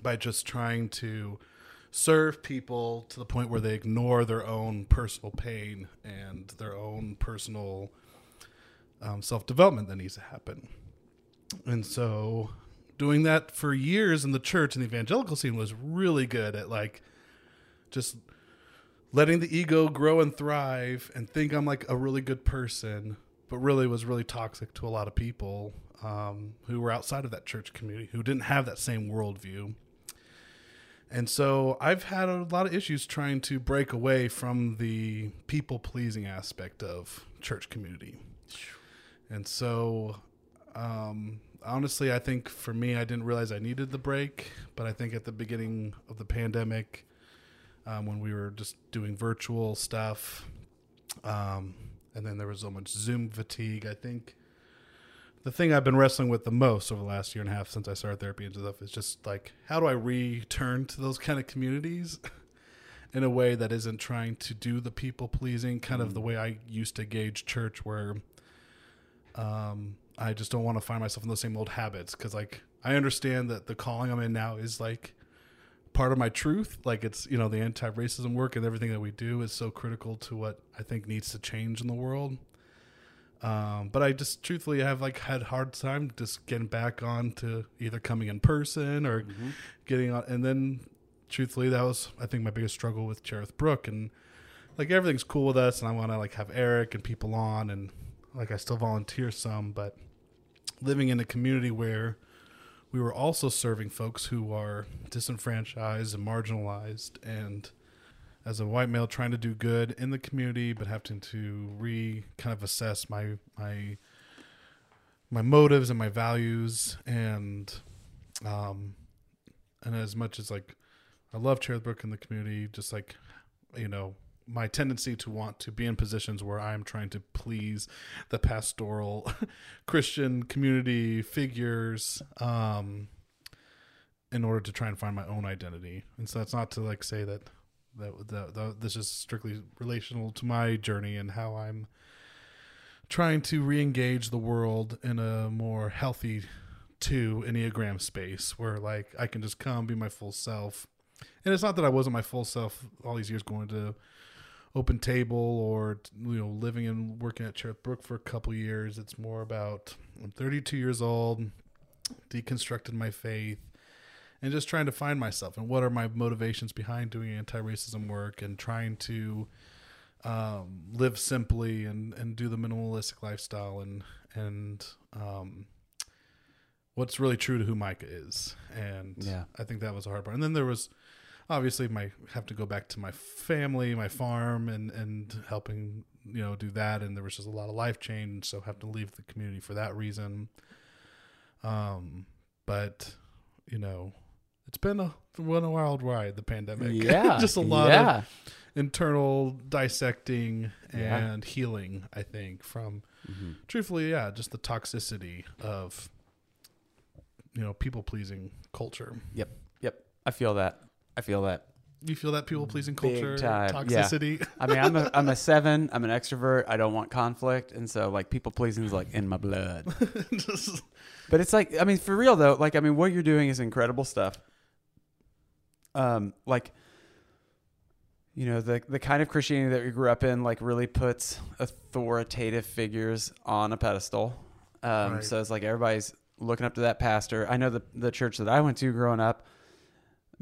[SPEAKER 2] by just trying to serve people to the point where they ignore their own personal pain and their own personal um, self development that needs to happen. And so, doing that for years in the church and the evangelical scene was really good at like just letting the ego grow and thrive and think I'm like a really good person, but really was really toxic to a lot of people um, who were outside of that church community who didn't have that same worldview. And so I've had a lot of issues trying to break away from the people pleasing aspect of church community. And so, um, honestly, I think for me, I didn't realize I needed the break. But I think at the beginning of the pandemic, um, when we were just doing virtual stuff, um, and then there was so much Zoom fatigue, I think. The thing I've been wrestling with the most over the last year and a half since I started therapy and stuff is just like how do I return to those kind of communities in a way that isn't trying to do the people pleasing kind of the way I used to gauge church where um I just don't want to find myself in those same old habits cuz like I understand that the calling I'm in now is like part of my truth like it's you know the anti-racism work and everything that we do is so critical to what I think needs to change in the world um, but I just truthfully have like had hard time just getting back on to either coming in person or getting on. And then truthfully, that was, I think my biggest struggle with Cherith Brook and like everything's cool with us. And I want to like have Eric and people on and like I still volunteer some, but living in a community where we were also serving folks who are disenfranchised and marginalized and as a white male trying to do good in the community but having to re kind of assess my my my motives and my values and um and as much as like I love Cherith Brook in the community just like you know my tendency to want to be in positions where I'm trying to please the pastoral Christian community figures um in order to try and find my own identity. And so that's not to like say that that, that, that this is strictly relational to my journey and how I'm trying to re-engage the world in a more healthy two enneagram space where like I can just come be my full self. And it's not that I wasn't my full self all these years going to open table or you know living and working at Cherith Brook for a couple years. It's more about I'm 32 years old, deconstructed my faith, and just trying to find myself and what are my motivations behind doing anti-racism work and trying to um, live simply and, and do the minimalistic lifestyle and and um, what's really true to who Micah is. And
[SPEAKER 3] Yeah.
[SPEAKER 2] I think that was a hard part. And then there was obviously my have to go back to my family, my farm, and and helping you know do that. And there was just a lot of life change, so have to leave the community for that reason. Um, but you know, it's been a been a wild ride. The pandemic,
[SPEAKER 3] Yeah.
[SPEAKER 2] just a lot
[SPEAKER 3] yeah.
[SPEAKER 2] of internal dissecting
[SPEAKER 3] Yeah.
[SPEAKER 2] and healing. I think from
[SPEAKER 3] Mhm.
[SPEAKER 2] truthfully, yeah, just the toxicity of you know people pleasing culture.
[SPEAKER 3] Yep. Yep. I feel that. I feel that.
[SPEAKER 2] You feel that people pleasing culture
[SPEAKER 3] time, yeah.
[SPEAKER 2] toxicity?
[SPEAKER 3] I mean, I'm a I'm a seven. I'm an extrovert. I don't want conflict, and so like people pleasing is like in my blood. But it's like, I mean, for real though, like, I mean, what you're doing is incredible stuff. Um, like, you know, the the kind of Christianity that we grew up in, like, really puts authoritative figures on a pedestal. Um,
[SPEAKER 2] Right.
[SPEAKER 3] so it's like everybody's looking up to that pastor. I know the the church that I went to growing up.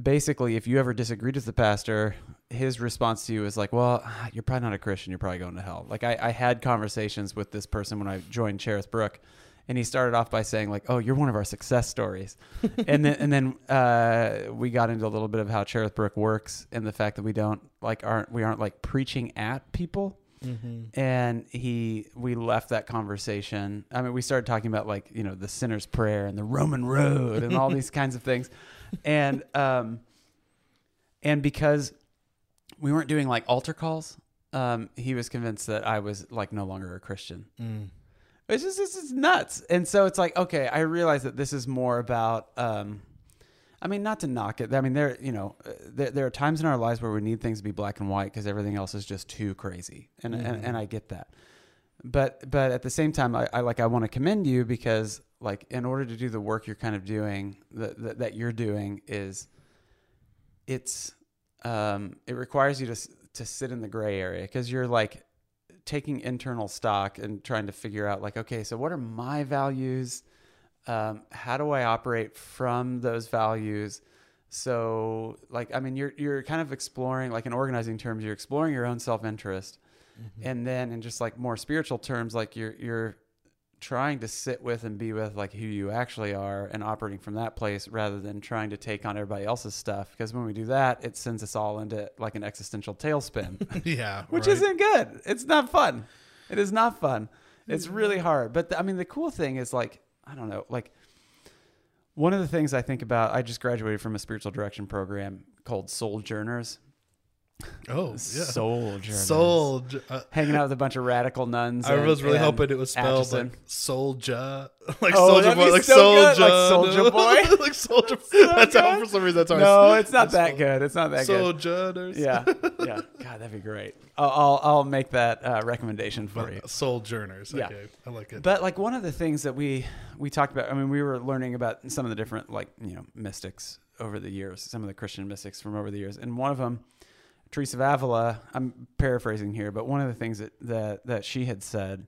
[SPEAKER 3] Basically, if you ever disagreed with the pastor, his response to you is like, "Well, you're probably not a Christian. You're probably going to hell." Like I, I had conversations with this person when I joined Cherith Brook, and he started off by saying like, "Oh, you're one of our success stories," and then and then uh, we got into a little bit of how Cherith Brook works and the fact that we don't like aren't we aren't like preaching at people. And he, we left that conversation. I mean, we started talking about like you know the sinner's prayer and the Roman road and all these kinds of things, and um, and because we weren't doing like altar calls, um, he was convinced that I was like no longer a Christian.
[SPEAKER 2] Mm.
[SPEAKER 3] It's just it's nuts. And so it's like, okay, I realize that this is more about um I mean, not to knock it. I mean, there, you know, uh, there, there are times in our lives where we need things to be black and white because everything else is just too crazy, and, and and I get that. But but at the same time, I, I like I want to commend you because like in order to do the work you're kind of doing that that, you're doing is it's um it requires you to to sit in the gray area because you're like taking internal stock and trying to figure out like okay so what are my values? Um, how do i operate from those values? So, like, I mean, you're you're kind of exploring, like, in organizing terms, you're exploring your own self interest, and then in just like more spiritual terms, like you're you're trying to sit with and be with like who you actually are and operating from that place rather than trying to take on everybody else's stuff. Because when we do that, it sends us all into like an existential tailspin,
[SPEAKER 2] yeah,
[SPEAKER 3] which
[SPEAKER 2] right.
[SPEAKER 3] isn't good. It's not fun. It is not fun. It's mm-hmm. really hard. But the, I mean, the cool thing is like I don't know, like one of the things I think about. I just graduated from a spiritual direction program called Souljourners.
[SPEAKER 2] Oh, yeah.
[SPEAKER 3] Souljourners.
[SPEAKER 2] Soul. Uh,
[SPEAKER 3] Hanging out with a bunch of radical nuns.
[SPEAKER 2] I
[SPEAKER 3] and-
[SPEAKER 2] was really hoping it was spelled
[SPEAKER 3] Atchison.
[SPEAKER 2] like Soldier, like
[SPEAKER 3] Oh,
[SPEAKER 2] Soldier Boy, like
[SPEAKER 3] so good, like
[SPEAKER 2] Soldier,
[SPEAKER 3] Soulja Boy.
[SPEAKER 2] like Soldier. that's how for some reason that's how. I
[SPEAKER 3] No, it's not that good. It's not that good.
[SPEAKER 2] Sojourners.
[SPEAKER 3] Yeah, yeah. God, that'd be great. I'll I'll, I'll make that uh, recommendation for you.
[SPEAKER 2] Sojourners.
[SPEAKER 3] Yeah.
[SPEAKER 2] Okay, I like it.
[SPEAKER 3] But like one of the things that we we talked about, I mean, we were learning about some of the different like you know mystics over the years, some of the Christian mystics from over the years, and one of them, Teresa of Avila. I'm paraphrasing here, but one of the things that that that she had said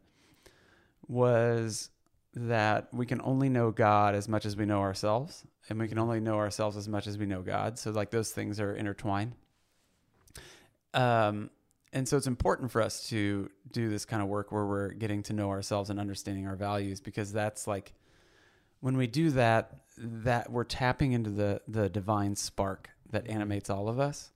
[SPEAKER 3] was that we can only know God as much as we know ourselves, and we can only know ourselves as much as we know God. So like those things are intertwined. Um, and so it's important for us to do this kind of work where we're getting to know ourselves and understanding our values because that's like when we do that that we're tapping into the the divine spark that animates all of us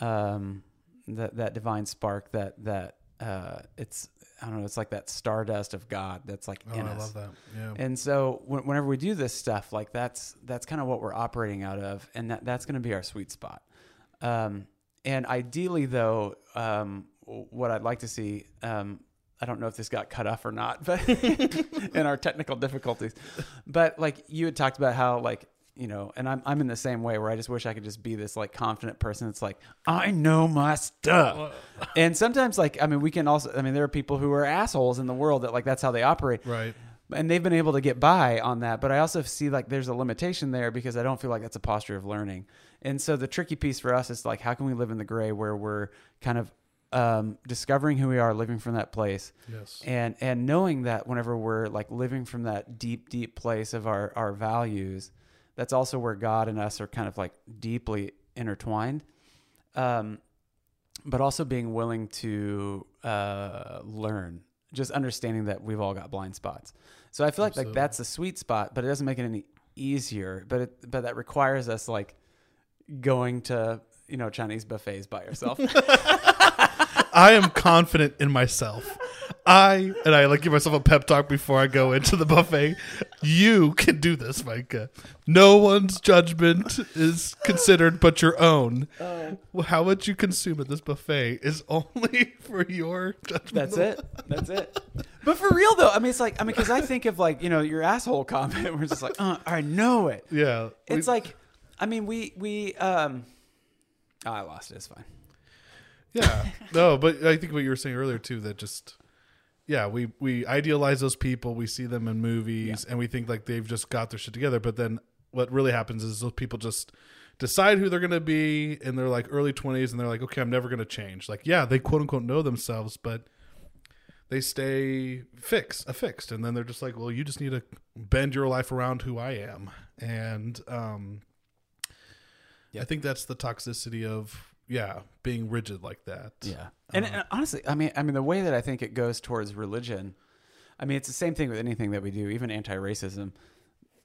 [SPEAKER 3] um that that divine spark that that uh it's i don't know it's like that stardust of god that's like
[SPEAKER 2] oh,
[SPEAKER 3] in
[SPEAKER 2] I
[SPEAKER 3] us
[SPEAKER 2] love that. Yeah.
[SPEAKER 3] and so wh- whenever we do this stuff, like that's that's kind of what we're operating out of, and that that's going to be our sweet spot. Um, and ideally, though, um, what I'd like to see, um, I don't know if this got cut off or not, but in our technical difficulties, but like you had talked about how like you know, and I'm I'm in the same way where I just wish I could just be this like confident person. that's like I know my stuff, and sometimes like I mean we can also I mean there are people who are assholes in the world that like that's how they operate
[SPEAKER 2] right.
[SPEAKER 3] and they've been able to get by on that but i also see like there's a limitation there because i don't feel like that's a posture of learning and so the tricky piece for us is like how can we live in the gray where we're kind of um, discovering who we are living from that place
[SPEAKER 2] Yes.
[SPEAKER 3] and and knowing that whenever we're like living from that deep deep place of our our values that's also where god and us are kind of like deeply intertwined. Um but also being willing to uh learn just understanding that we've all got blind spots. So i feel like like that's a sweet spot but it doesn't make it any easier but it but that requires us like going to you know chinese buffets by yourself.
[SPEAKER 2] I am confident in myself. I and I like give myself a pep talk before I go into the buffet. You can do this, Micah. No one's judgment is considered but your own. Well, How much you consume at this buffet is only for your judgment.
[SPEAKER 3] That's it. That's it. But for real though, I mean, it's like I mean, because I think of like you know your asshole comment. We're just like, uh, I know it.
[SPEAKER 2] Yeah,
[SPEAKER 3] It's
[SPEAKER 2] we-
[SPEAKER 3] like, I mean, we we um, oh, I lost it. It's fine.
[SPEAKER 2] yeah. No, but I think what you were saying earlier too that just yeah, we we idealize those people, we see them in movies and we think like they've just got their shit together, but then what really happens is those people just decide who they're going to be in their like early 20s and they're like, "Okay, I'm never going to change." Like, yeah, they quote unquote know themselves, but they stay fixed, affixed, and then they're just like, "Well, you just need to bend your life around who I am." And um yeah. I think that's the toxicity of yeah, being rigid like that.
[SPEAKER 3] Yeah. Uh-huh. And, and honestly, I mean, I mean, the way that I think it goes towards religion, I mean, it's the same thing with anything that we do, even anti-racism.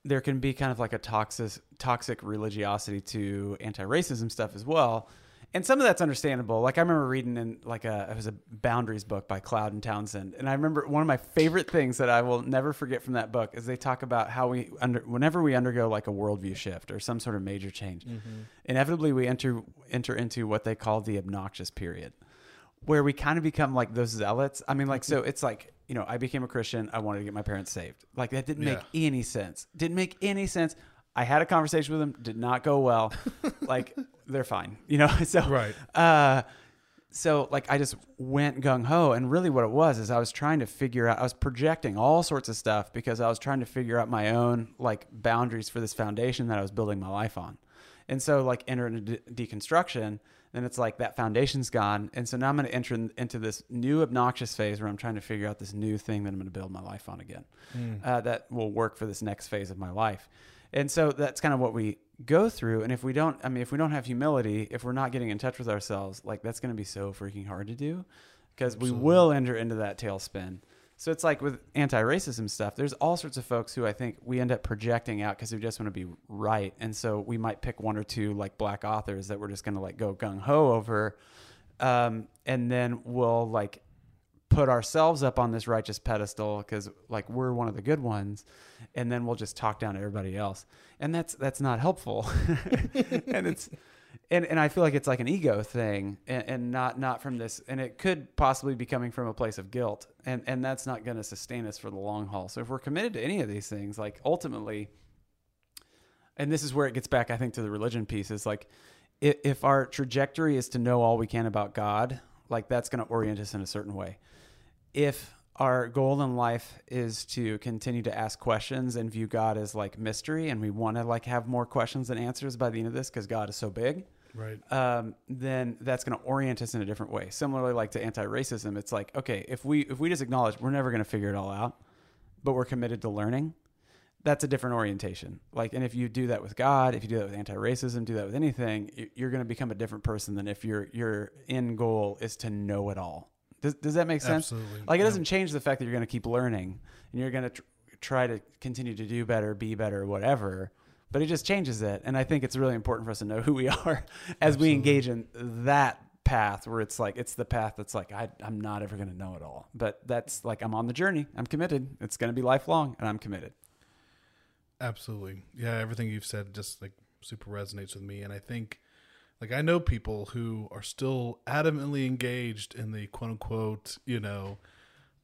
[SPEAKER 3] There can be kind of like a toxic, toxic religiosity to anti-racism stuff as well, and some of that's understandable. Like I remember reading in like a it was a Boundaries book by Cloud and Townsend, and I remember one of my favorite things that I will never forget from that book is they talk about how we under whenever we undergo like a worldview shift or some sort of major change, mm-hmm. inevitably we enter enter into what they call the obnoxious period where we kind of become like those zealots. I mean, like, so it's like, you know, I became a Christian. I wanted to get my parents saved. Like, that didn't make any sense. Didn't make any sense. I had a conversation with them, did not go well. like, they're fine, you know? So,
[SPEAKER 2] Right.
[SPEAKER 3] Uh, so like I just went gung ho, and really what it was is I was trying to figure out. I was projecting all sorts of stuff because I was trying to figure out my own like boundaries for this foundation that I was building my life on. And so like enter into de- deconstruction, then it's like that foundation's gone, and so now I'm going to enter in, into this new obnoxious phase where I'm trying to figure out this new thing that I'm going to build my life on again, uh, that will work for this next phase of my life. And so that's kind of what we go through. And if we don't, I mean, if we don't have humility, if we're not getting in touch with ourselves, like that's going to be so freaking hard to do because we will enter into that tailspin. So it's like with anti-racism stuff. There's all sorts of folks who I think we end up projecting out because we just want to be right, and so we might pick one or two like black authors that we're just going to like go gung ho over, um, and then we'll like put ourselves up on this righteous pedestal because like we're one of the good ones, and then we'll just talk down to everybody else, and that's that's not helpful, and it's and and I feel like it's like an ego thing, and, and not not from this, and it could possibly be coming from a place of guilt, and and that's not going to sustain us for the long haul. So if we're committed to any of these things, like ultimately, and this is where it gets back, I think, to the religion piece is like, if, if our trajectory is to know all we can about God, like that's going to orient us in a certain way. If our goal in life is to continue to ask questions and view God as like mystery, and we want to like have more questions than answers by the end of this because God is so big,
[SPEAKER 2] Right.
[SPEAKER 3] um, then that's going to orient us in a different way. Similarly, like to anti-racism, it's like okay, if we if we just acknowledge we're never going to figure it all out, but we're committed to learning, that's a different orientation. Like, and if you do that with God, if you do that with anti-racism, do that with anything, you're going to become a different person than if your your end goal is to know it all. Does, does that make sense?
[SPEAKER 2] Absolutely.
[SPEAKER 3] Like, it
[SPEAKER 2] Yeah.
[SPEAKER 3] doesn't change the fact that you're going to keep learning and you're going to tr- try to continue to do better, be better, whatever. But it just changes it, and I think it's really important for us to know who we are as we engage in that path where it's like it's the path that's like I, I'm not ever going to know it all, but that's like I'm on the journey. I'm committed. It's going to be lifelong, and I'm committed.
[SPEAKER 2] Absolutely. Yeah, everything you've said just like super resonates with me. And I think, like, I know people who are still adamantly engaged in the quote unquote, you know,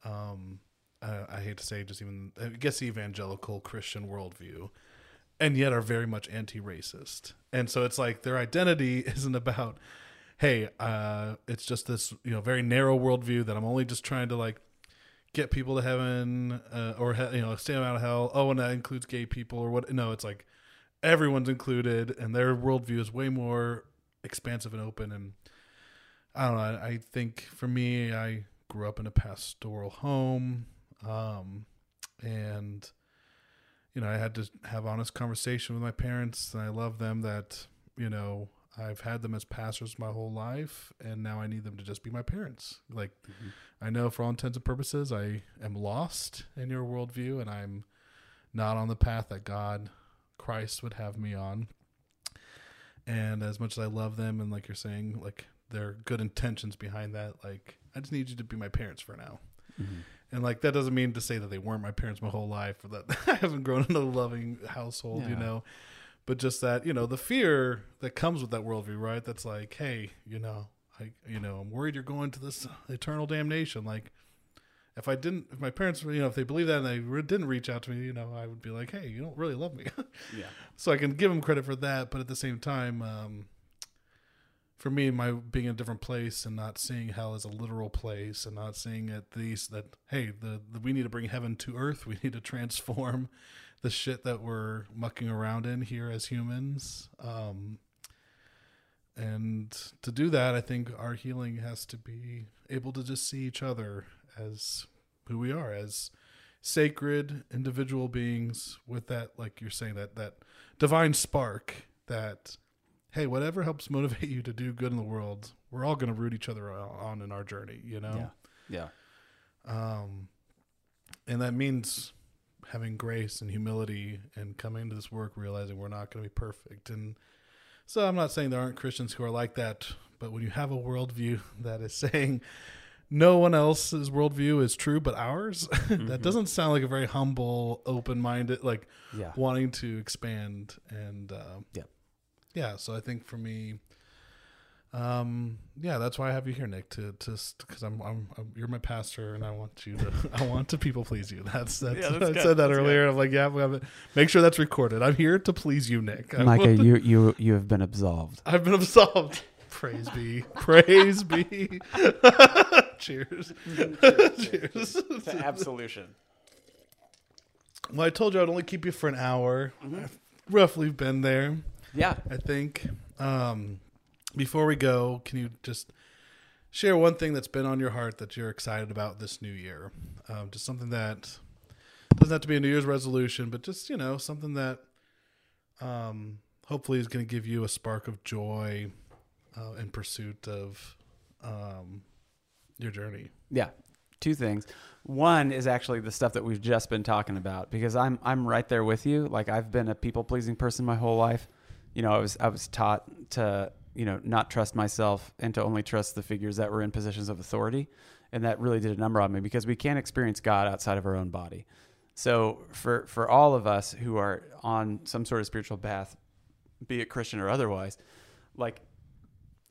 [SPEAKER 2] um, I, I hate to say just even, I guess, evangelical Christian worldview, and yet are very much anti racist. And so it's like their identity isn't about, hey, uh, it's just this, you know, very narrow worldview that I'm only just trying to like get people to heaven uh, or you know stay out of hell oh and that includes gay people or what no it's like everyone's included and their worldview is way more expansive and open and i don't know i, I think for me i grew up in a pastoral home um, and you know i had to have honest conversation with my parents and i love them that you know i've had them as pastors my whole life and now i need them to just be my parents like I know for all intents and purposes, I am lost in your worldview and I'm not on the path that God, Christ would have me on. And as much as I love them and like you're saying, like there are good intentions behind that, like I just need you to be my parents for now. Mm-hmm. And like that doesn't mean to say that they weren't my parents my whole life or that I haven't grown in a loving household, you know. But just that, you know, the fear that comes with that worldview, right? That's like, hey, you know, I you know, I'm worried you're going to this eternal damnation. Like if I didn't if my parents, you know, if they believe that and they re- didn't reach out to me, you know, I would be like, hey, you don't really love me.
[SPEAKER 3] Yeah.
[SPEAKER 2] so I can give them credit for that, but at the same time, um, for me, my being in a different place and not seeing hell as a literal place and not seeing at least that hey, the, the we need to bring heaven to earth. We need to transform the shit that we're mucking around in here as humans. Um, and to do that, I think our healing has to be able to just see each other as who we are, as sacred individual beings with that, like you're saying, that that divine spark that hey, whatever helps motivate you to do good in the world, we're all going to root each other on in our journey, you know?
[SPEAKER 3] Yeah.
[SPEAKER 2] Um, and that means having grace and humility and coming into this work realizing we're not going to be perfect. And so I'm not saying there aren't Christians who are like that, but when you have a worldview that is saying no one else's worldview is true but ours, that doesn't sound like a very humble, open minded, like
[SPEAKER 3] Yeah.
[SPEAKER 2] wanting to expand. And uh,
[SPEAKER 3] Yeah.
[SPEAKER 2] yeah, so I think for me, um, yeah, that's why I have you here, Nick. To to because I'm, I'm I'm you're my pastor, and I want you to I want to people please you. That's that's,
[SPEAKER 3] Yeah, that's
[SPEAKER 2] I
[SPEAKER 3] good.
[SPEAKER 2] said that
[SPEAKER 3] That's
[SPEAKER 2] earlier. I'm like, yeah, we have it. make sure that's recorded. I'm here to please you, Nick. I
[SPEAKER 3] Micah,
[SPEAKER 2] will-
[SPEAKER 3] you you you have been absolved.
[SPEAKER 2] I've been absolved. Praise be, praise be. Cheers. Cheers.
[SPEAKER 3] to absolution.
[SPEAKER 2] Well, I told you I'd only keep you for an hour. I've roughly been there.
[SPEAKER 3] Yeah.
[SPEAKER 2] I think. Um, before we go, can you just share one thing that's been on your heart that you're excited about this new year? Um, just something that doesn't have to be a New Year's resolution, but just you know something that, um, hopefully is going to give you a spark of joy uh, in pursuit of um, your journey.
[SPEAKER 3] Yeah, two things. One is actually the stuff that we've just been talking about because I'm I'm right there with you. Like I've been a people pleasing person my whole life. You know, I was I was taught to you know not trust myself and to only trust the figures that were in positions of authority, and that really did a number on me because we can't experience God outside of our own body. So for for all of us who are on some sort of spiritual path, be it Christian or otherwise, like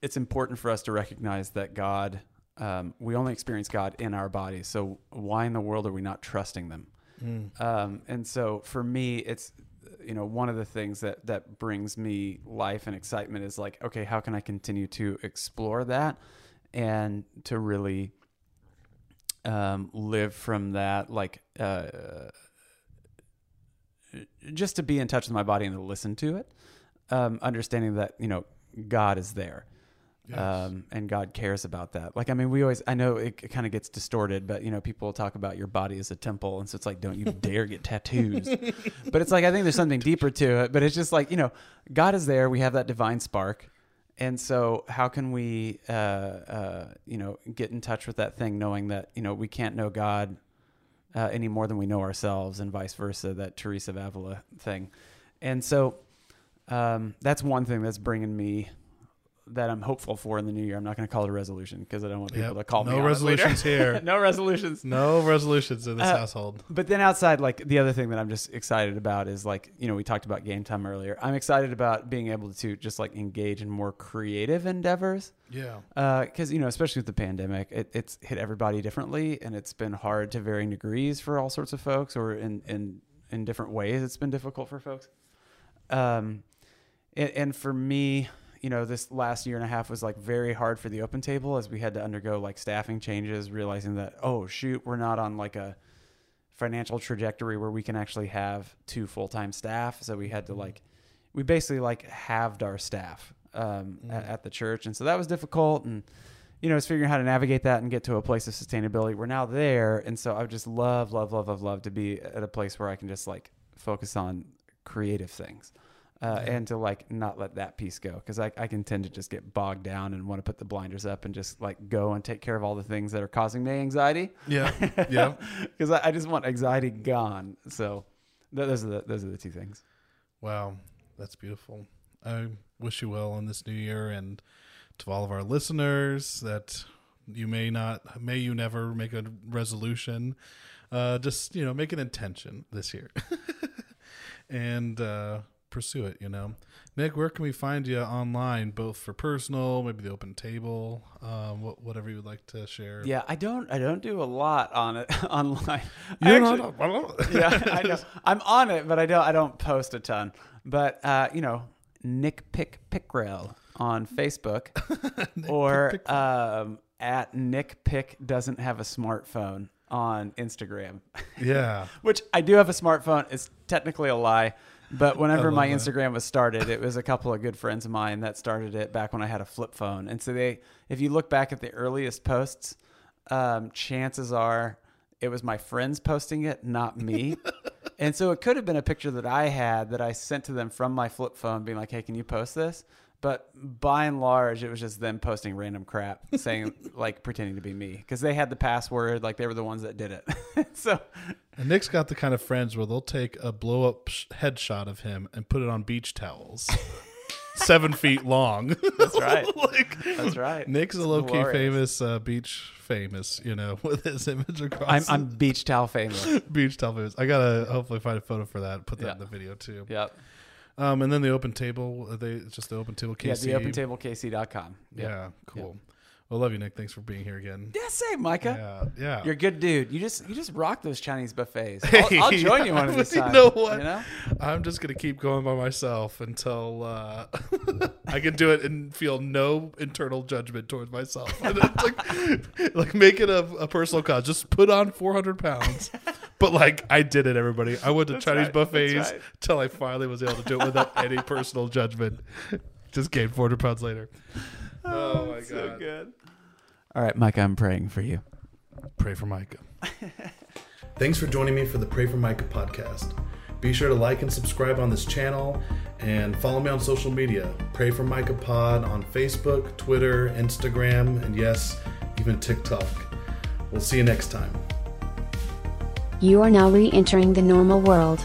[SPEAKER 3] it's important for us to recognize that God, um, we only experience God in our bodies. So why in the world are we not trusting them? Um, and so for me, it's you know one of the things that that brings me life and excitement is like, okay, how can I continue to explore that and to really um, live from that, like. Uh, just to be in touch with my body and to listen to it, um, understanding that you know God is there,
[SPEAKER 2] Yes.
[SPEAKER 3] um, and God cares about that. Like I mean, we always I know it, it kind of gets distorted, but you know people talk about your body as a temple, and so it's like don't you dare get tattoos. but it's like I think there's something deeper to it. But it's just like you know God is there. We have that divine spark. And so, how can we, uh, uh, you know, get in touch with that thing, knowing that you know we can't know God uh, any more than we know ourselves, and vice versa. That Teresa of Avila thing, and so um, that's one thing that's bringing me that I'm hopeful for in the new year. I'm not going to call it a resolution because I don't want people
[SPEAKER 2] Yep.
[SPEAKER 3] to call me.
[SPEAKER 2] No
[SPEAKER 3] it later.
[SPEAKER 2] resolutions here.
[SPEAKER 3] no resolutions.
[SPEAKER 2] No resolutions in this
[SPEAKER 3] Uh,
[SPEAKER 2] household.
[SPEAKER 3] But then outside, like the other thing that I'm just excited about is like, you know, we talked about game time earlier. I'm excited about being able to just like engage in more creative endeavors.
[SPEAKER 2] Yeah.
[SPEAKER 3] Because, you know, especially with the pandemic, it, it's hit everybody differently and it's been hard to varying degrees for all sorts of folks or in, in, in different ways. It's been difficult for folks. Um, and, and for me, you know, this last year and a half was like very hard for the open table as we had to undergo like staffing changes, realizing that, oh, shoot, we're not on like a financial trajectory where we can actually have two full time staff. So we had to like, we basically like halved our staff um, at, at the church. And so that was difficult. And, you know, it's figuring out how to navigate that and get to a place of sustainability. We're now there. And so I would just love, love, love, love, love to be at a place where I can just like focus on creative things uh, and to like not let that piece go because I, I can tend to just get bogged down and want to put the blinders up and just like go and take care of all the things that are causing me anxiety
[SPEAKER 2] Yeah. Yeah.
[SPEAKER 3] because I, I just want anxiety gone so th- those are the those are the two things
[SPEAKER 2] Wow, that's beautiful. I wish you well in this new year and to all of our listeners that you may not may you never make a resolution. Uh just, you know, make an intention this year. and uh pursue it, you know. Nick, where can we find you online both for personal, maybe the open table, um what, whatever you would like to share?
[SPEAKER 3] yeah I don't I don't do a lot on it online
[SPEAKER 2] You
[SPEAKER 3] I actually- yeah, I know. I'm on it, but I don't. I don't post a ton. But uh, you know, Nick Pick Pickrell on Facebook, or um, at Nick Pick doesn't have a smartphone on Instagram.
[SPEAKER 2] yeah.
[SPEAKER 3] Which I do have a smartphone. It's technically a lie. But whenever my
[SPEAKER 2] that.
[SPEAKER 3] Instagram was started, it was a couple of good friends of mine that started it back when I had a flip phone. And so they, if you look back at the earliest posts, um, chances are it was my friends posting it, not me. and so it could have been a picture that I had that I sent to them from my flip phone, being like, "Hey, can you post this?" But by and large, it was just them posting random crap, saying like pretending to be me because they had the password, like they were the ones that did it. so
[SPEAKER 2] And Nick's got the kind of friends where they'll take a blow up sh- headshot of him and put it on beach towels, seven feet long.
[SPEAKER 3] that's right.
[SPEAKER 2] like
[SPEAKER 3] That's right.
[SPEAKER 2] Nick's a low key famous uh, beach famous, you know, with his image across.
[SPEAKER 3] I'm, I'm beach towel famous.
[SPEAKER 2] beach towel famous. I gotta hopefully find a photo for that. Put that
[SPEAKER 3] Yeah.
[SPEAKER 2] in the video too.
[SPEAKER 3] Yep.
[SPEAKER 2] Um, and then the open table. They it's just the open table. KC.
[SPEAKER 3] Yeah, the opentablekc.com. Yep.
[SPEAKER 2] Yeah, cool. Well, love you, Nick. Thanks for being here again.
[SPEAKER 3] Yeah, same, Micah.
[SPEAKER 2] Yeah, yeah.
[SPEAKER 3] You're a good dude. You just you just rock those Chinese buffets. I'll, I'll join you one of these
[SPEAKER 2] you
[SPEAKER 3] times.
[SPEAKER 2] know what?
[SPEAKER 3] You know?
[SPEAKER 2] I'm just gonna keep going by myself until uh, I can do it and feel no internal judgment towards myself. Like, like make it a, a personal cause. Just put on 400 pounds. But like I did it, everybody. I went to Chinese
[SPEAKER 3] right.
[SPEAKER 2] buffets
[SPEAKER 3] That's right.
[SPEAKER 2] till I finally was able to do it without any personal judgment. Just gained 400 pounds later. Oh, my oh, god!
[SPEAKER 3] good. All right, Micah, I'm praying for you.
[SPEAKER 2] Pray for Micah. Thanks for joining me for the Pray for Micah podcast. Be sure to like and subscribe on this channel and follow me on social media. Pray for Micah Pod on Facebook, Twitter, Instagram, and yes, even TikTok. We'll see you next time.
[SPEAKER 1] You are now re entering the normal world.